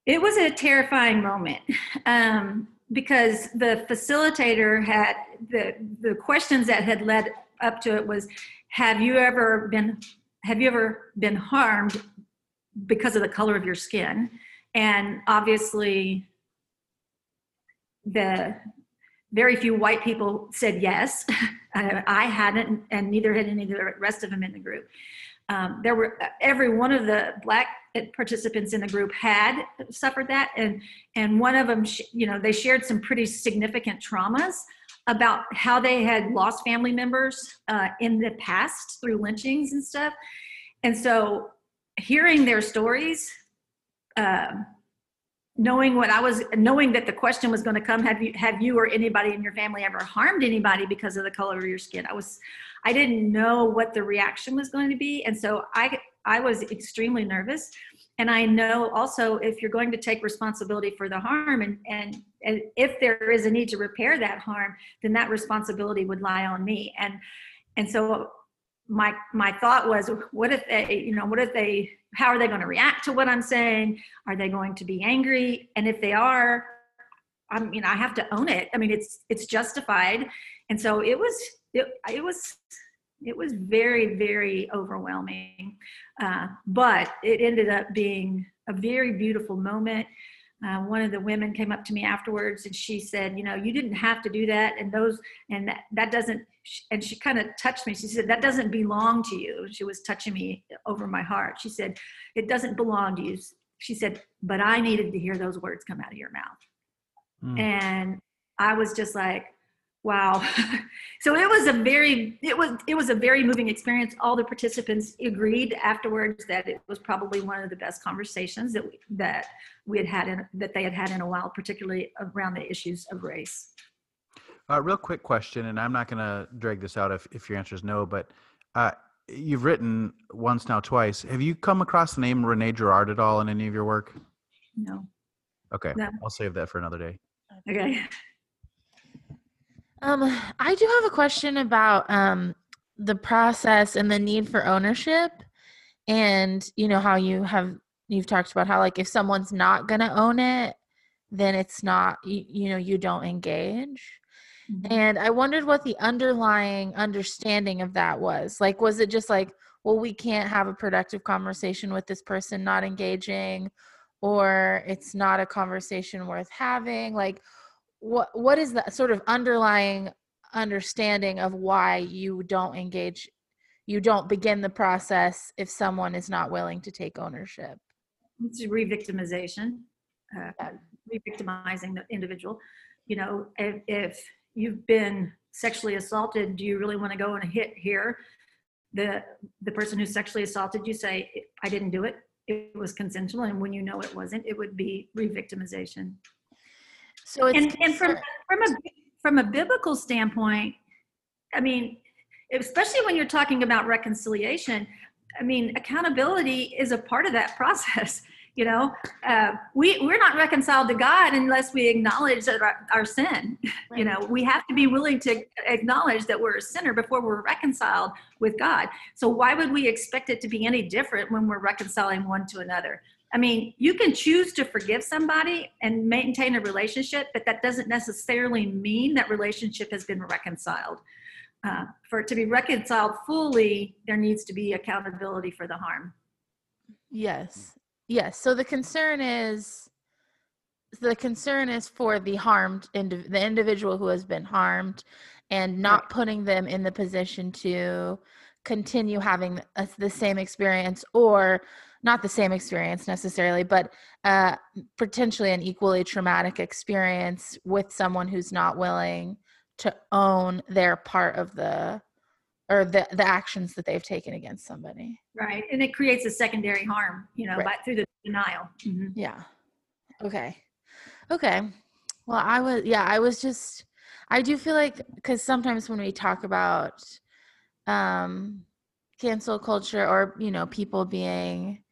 It was a terrifying moment um, because the facilitator had the the questions that had led up to it was, "Have you ever been Have you ever been harmed because of the color of your skin. And obviously, the very few white people said yes. I hadn't, and neither had any of the rest of them in the group. Um, there were every one of the black participants in the group had suffered that, and and one of them, you know, they shared some pretty significant traumas about how they had lost family members uh, in the past through lynchings and stuff. And so hearing their stories, uh, knowing what I was, knowing that the question was going to come, have you, have you or anybody in your family ever harmed anybody because of the color of your skin? I was, I didn't know what the reaction was going to be, and so I, I was extremely nervous. And I know also if you're going to take responsibility for the harm, and and, and if there is a need to repair that harm, then that responsibility would lie on me. And and so my my thought was what if they you know what if they how are they going to react to what i'm saying? Are they going to be angry? And if they are i mean i have to own it. I mean it's it's justified. And so it was it, it was it was very very overwhelming. Uh, but it ended up being a very beautiful moment. Uh, one of the women came up to me afterwards and she said you know you didn't have to do that. And those and that, that doesn't and she kind of touched me. She said that doesn't belong to you. She was touching me over my heart. She said it doesn't belong to you. She said but i needed to hear those words come out of your mouth. Mm. and i was just like wow. So it was a very it was it was a very moving experience. All the participants agreed afterwards that it was probably one of the best conversations that we, that we had had in, that they had had in a while particularly around the issues of race uh, real quick question and i'm not going to drag this out if, if your answer is no but uh, you've written once now twice. Have you come across the name René Girard at all in any of your work? No. Okay no. i'll save that for another day. Okay. Um, I do have a question about um, the process and the need for ownership, and you know how you have you've talked about how like if someone's not gonna own it, then it's not you, you know you don't engage. Mm-hmm. And I wondered what the underlying understanding of that was. Like, was it just like, well, we can't have a productive conversation with this person not engaging, or it's not a conversation worth having? Like, what what is the sort of underlying understanding of why you don't engage you don't begin the process if someone is not willing to take ownership it's re-victimization uh, re-victimizing the individual you know if, if you've been sexually assaulted do you really want to go and hit here? The the person who sexually assaulted you say i didn't do it. It was consensual and when you know it wasn't it would be re-victimization. So and, and from from a from a biblical standpoint, I mean, especially when you're talking about reconciliation, I mean, accountability is a part of that process. You know, uh, we we're not reconciled to God unless we acknowledge that our, our sin. Right. You know, we have to be willing to acknowledge that we're a sinner before we're reconciled with God. So why would we expect it to be any different when we're reconciling one to another? I mean, you can choose to forgive somebody and maintain a relationship, but that doesn't necessarily mean that relationship has been reconciled. Uh, for it to be reconciled fully, there needs to be accountability for the harm. Yes. Yes. So the concern is the concern is for the harmed indiv- the individual who has been harmed and not putting them in the position to continue having a, the same experience or not the same experience necessarily, but uh, potentially an equally traumatic experience with someone who's not willing to own their part of the or the the actions that they've taken against somebody. Right, and it creates a secondary harm, you know, Right. by, through the denial. Mhm. Yeah. Okay. Okay. Well, I was yeah, I was just I do feel like cuz sometimes when we talk about um cancel culture or, you know, people being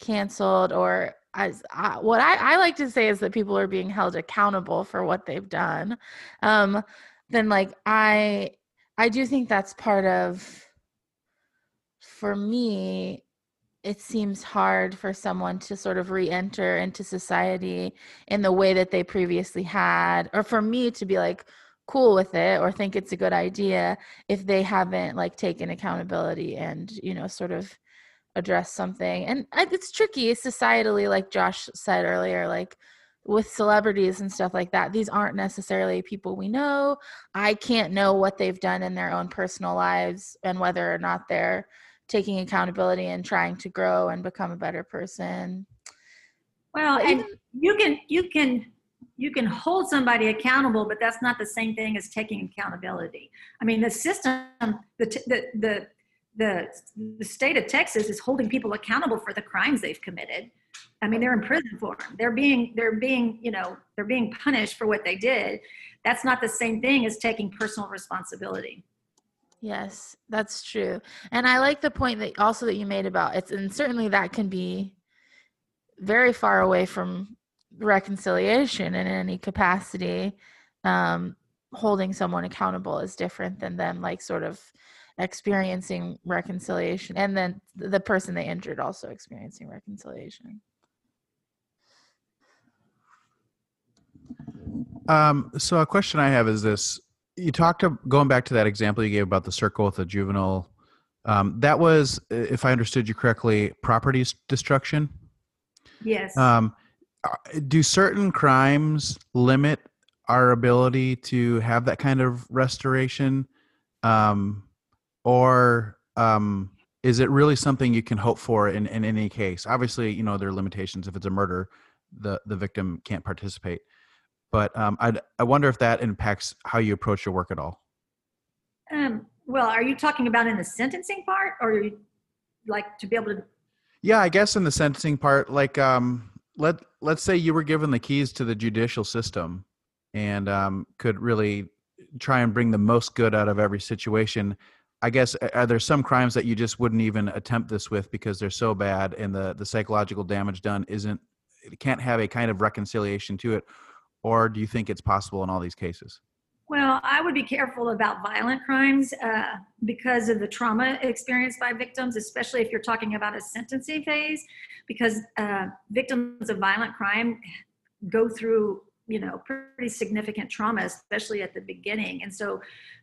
canceled or as I, what I, I like to say is that people are being held accountable for what they've done. Um then like I I do think that's part of for me it seems hard for someone to sort of re-enter into society in the way that they previously had or for me to be like cool with it or think it's a good idea if they haven't like taken accountability and you know sort of address something. And it's tricky societally like josh said earlier like with celebrities and stuff like that these aren't necessarily people we know i can't know what they've done in their own personal lives and whether or not they're taking accountability and trying to grow and become a better person. Well, and even- you can you can you can hold somebody accountable, but that's not the same thing as taking accountability. I mean, the system, the the the the, the state of Texas is holding people accountable for the crimes they've committed. I mean, they're in prison for them. They're being they're being you know they're being punished for what they did. That's not the same thing as taking personal responsibility. Yes, that's true. And I like the point that also that you made about it's and certainly that can be very far away from reconciliation in any capacity. Um, holding someone accountable is different than them like sort of experiencing reconciliation and then the person they injured also experiencing reconciliation. Um, so a question I have is this: You talked to going back to that example you gave about the circle with the juvenile. Um, that was, if I understood you correctly, property destruction. Yes. Um, do certain crimes limit our ability to have that kind of restoration, um, or um, is it really something you can hope for in, in any case? Obviously, you know there are limitations. If it's a murder, the the victim can't participate. But um, I I wonder if that impacts how you approach your work at all. um, well, are you talking about in the sentencing part, or you like to be able to? Yeah, I guess in the sentencing part, like um, let let's say you were given the keys to the judicial system, and um, could really try and bring the most good out of every situation. I guess are there some crimes that you just wouldn't even attempt this with because they're so bad, and the the psychological damage done isn't it can't have a kind of reconciliation to it, or do you think it's possible in all these cases? Well, I would be careful about violent crimes uh, because of the trauma experienced by victims, especially if you're talking about a sentencing phase, because uh, victims of violent crime go through, you know, pretty significant trauma, especially at the beginning. And so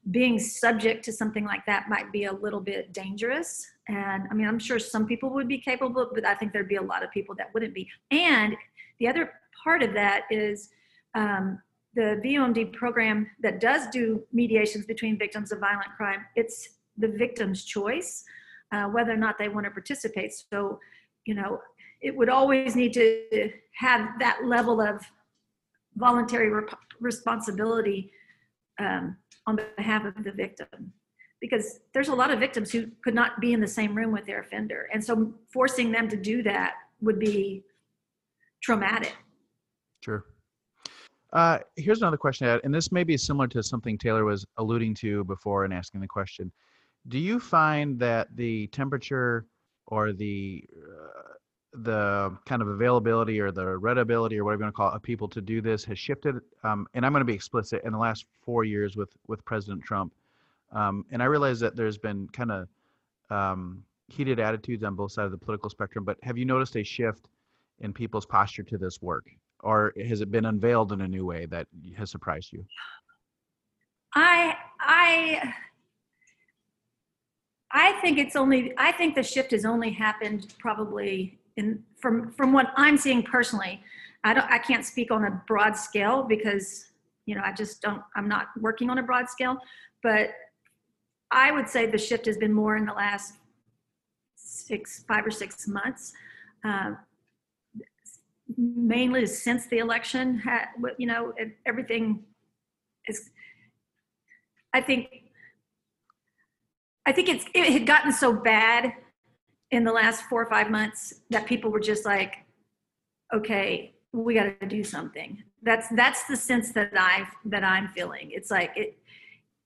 being subject to something like that might be a little bit dangerous. And I mean, I'm sure some people would be capable, but I think there'd be a lot of people that wouldn't be. And the other part of that is, um, the VOMD program that does do mediations between victims of violent crime, it's the victim's choice uh, whether or not they want to participate. So, you know, it would always need to have that level of voluntary rep- responsibility um, on behalf of the victim. Because there's a lot of victims who could not be in the same room with their offender. And so forcing them to do that would be traumatic. Uh, here's another question, had, and this may be similar to something Taylor was alluding to before in asking the question. Do you find that the temperature or the uh, the kind of availability or the readability or whatever you want to call it of people to do this has shifted? Um, and I'm going to be explicit in the last four years with with President Trump, um, and I realize that there's been kind of um, heated attitudes on both sides of the political spectrum. But have you noticed a shift in people's posture to this work? Or has it been unveiled in a new way that has surprised you? I I I think it's only I think the shift has only happened probably in from from what I'm seeing personally. I don't I can't speak on a broad scale because you know I just don't I'm not working on a broad scale, but I would say the shift has been more in the last six, five or six months. Uh, mainly since the election, you know, everything is. I think. I think it's it had gotten so bad in the last four or five months that people were just like, okay, we got to do something. That's that's the sense that I that I'm feeling. It's like it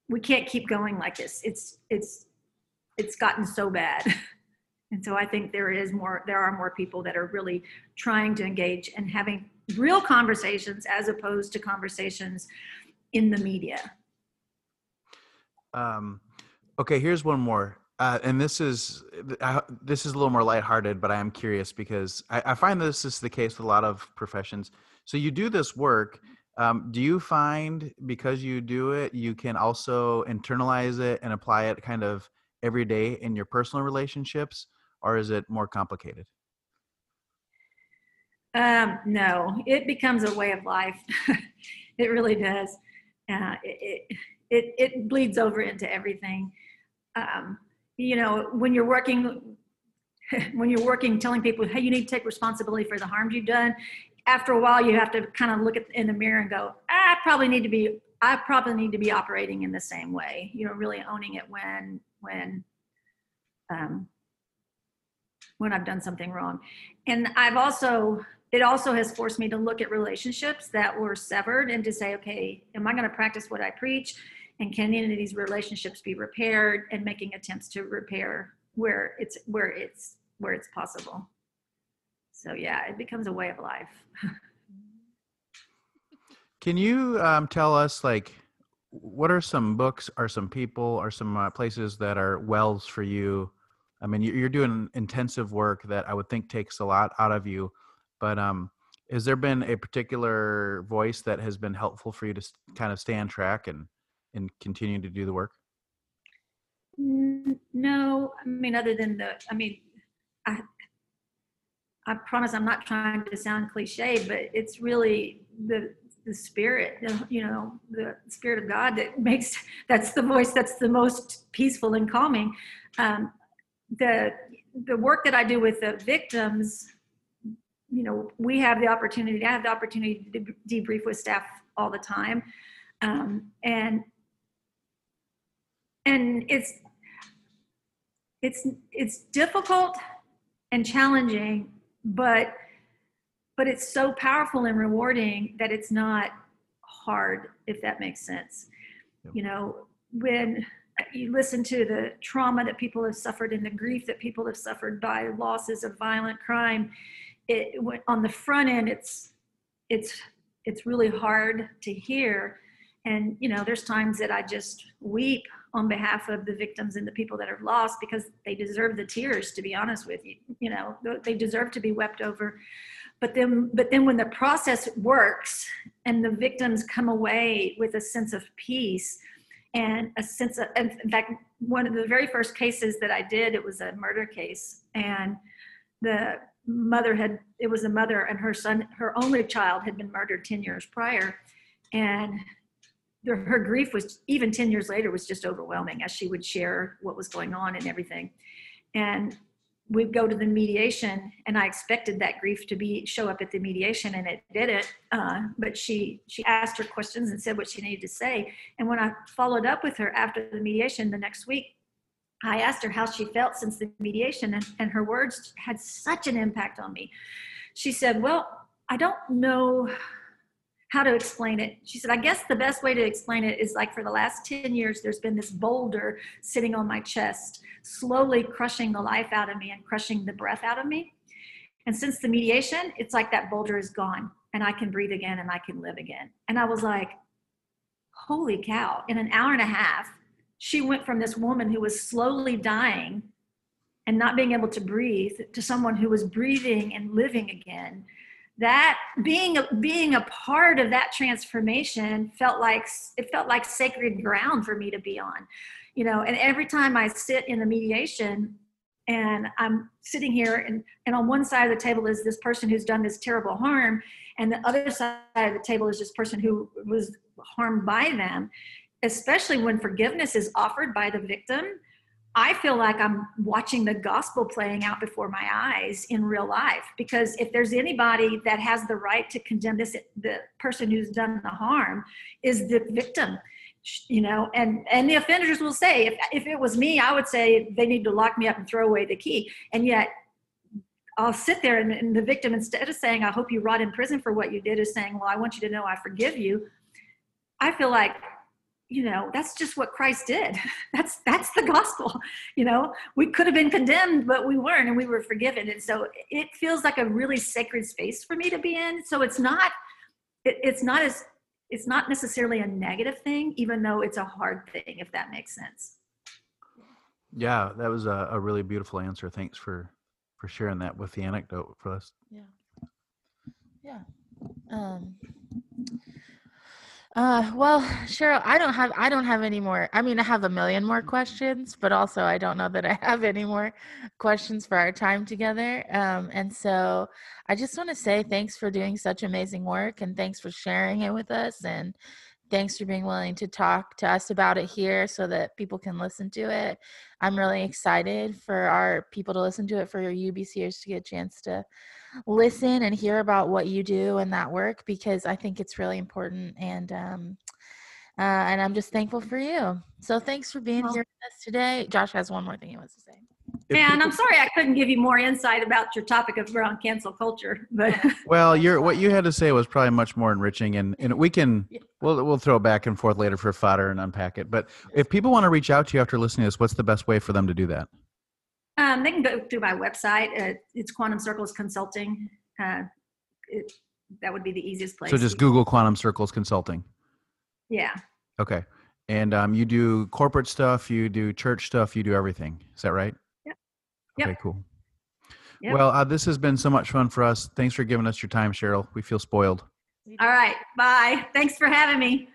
we can't keep going like this. It's it's it's gotten so bad. And so I think there is more there are more people that are really trying to engage and having real conversations as opposed to conversations in the media. Um okay, here's one more. Uh, and this is this is a little more lighthearted, but I am curious because I, I, find this is the case with a lot of professions. So you do this work. Um, do you find because you do it, you can also internalize it and apply it kind of every day in your personal relationships, or is it more complicated? Um, no, it becomes a way of life. it really does. Uh, it, it it bleeds over into everything. Um, you know, when you're working, when you're working, telling people, hey, you need to take responsibility for the harm you've done. After a while, you have to kind of look at in the mirror and go, I probably need to be, I probably need to be operating in the same way. You know, really owning it when when um, when I've done something wrong. And I've also it also has forced me to look at relationships that were severed and to say, okay, am I going to practice what I preach? and can any of these relationships be repaired and making attempts to repair where it's where it's where it's possible so yeah it becomes a way of life can you um, tell us like what are some books or some people or some uh, places that are wells for you i mean you're doing intensive work that i would think takes a lot out of you but um has there been a particular voice that has been helpful for you to kind of stay on track and and continue to do the work? No, I mean, other than the, I mean, I, I promise I'm not trying to sound cliche, but it's really the the spirit, you know, the spirit of God that makes that's the voice that's the most peaceful and calming. Um, the the work that I do with the victims, you know, we have the opportunity. I have the opportunity to debrief with staff all the time, um, and and it's it's it's difficult and challenging but but it's so powerful and rewarding that it's not hard if that makes sense yep. you know when you listen to the trauma that people have suffered and the grief that people have suffered by losses of violent crime it on the front end it's it's it's really hard to hear. And you know there's times that i just weep on behalf of the victims and the people that are lost because they deserve the tears to be honest with you you know they deserve to be wept over. But then but then when the process works and the victims come away with a sense of peace and a sense of in fact one of the very first cases that i did it was a murder case and the mother had it was a mother and her son her only child had been murdered 10 years prior and her grief was even 10 years later was just overwhelming as she would share what was going on and everything. And we'd go to the mediation and i expected that grief to be show up at the mediation and it didn't uh, but she she asked her questions and said what she needed to say. And when i followed up with her after the mediation the next week i asked her how she felt since the mediation and, and her words had such an impact on me. She said well i don't know how to explain it. She said, I guess the best way to explain it is like for the last 10 years, there's been this boulder sitting on my chest, slowly crushing the life out of me and crushing the breath out of me. And since the mediation, it's like that boulder is gone and I can breathe again and I can live again. And I was like, holy cow, in an hour and a half, she went from this woman who was slowly dying and not being able to breathe to someone who was breathing and living again that being being a part of that transformation felt like it felt like sacred ground for me to be on you know? And every time i sit in the mediation and i'm sitting here and, and on one side of the table is this person who's done this terrible harm and the other side of the table is this person who was harmed by them especially when forgiveness is offered by the victim, I feel like I'm watching the gospel playing out before my eyes in real life. Because if there's anybody that has the right to condemn this, the person who's done the harm is the victim. You know, and and the offenders will say, if if it was me, I would say they need to lock me up and throw away the key. And yet, I'll sit there and, and the victim, instead of saying, "I hope you rot in prison for what you did," is saying, "Well, I want you to know I forgive you." I feel like you know that's just what christ did that's that's the gospel you know we could have been condemned but we weren't and we were forgiven and so it feels like a really sacred space for me to be in so it's not it, it's not as it's not necessarily a negative thing even though it's a hard thing if that makes sense Yeah, that was a, a really beautiful answer. Thanks for for sharing that with the anecdote for us. Yeah. Yeah. Um uh well, Cheryl, I don't have I don't have any more. I mean, I have a million more questions, but also I don't know that I have any more questions for our time together. Um and so I just want to say thanks for doing such amazing work and thanks for sharing it with us and thanks for being willing to talk to us about it here so that people can listen to it. I'm really excited for our people to listen to it, for your UBCers to get a chance to listen and hear about what you do and that work because I think it's really important and um uh, and I'm just thankful for you. So thanks for being Well- here with us today. Josh has one more thing he wants to say. If and i'm sorry i couldn't give you more insight about your topic of around cancel culture but well, your what you had to say was probably much more enriching, and and we can Yeah. we'll we'll throw it back and forth later for fodder and unpack it. But if people want to reach out to you after listening to this, what's the best way for them to do that? Um, they can go through my website. Uh, it's Quantum Circles Consulting. Uh, it, that would be the easiest place. So just Google Quantum Circles Consulting. Yeah. Okay, and um, you do corporate stuff, you do church stuff, you do everything. Is that right? Yep. Okay, Yep. cool. Yep. Well, uh, this has been so much fun for us. Thanks for giving us your time, Cheryl. We feel spoiled. All right. Bye. Thanks for having me.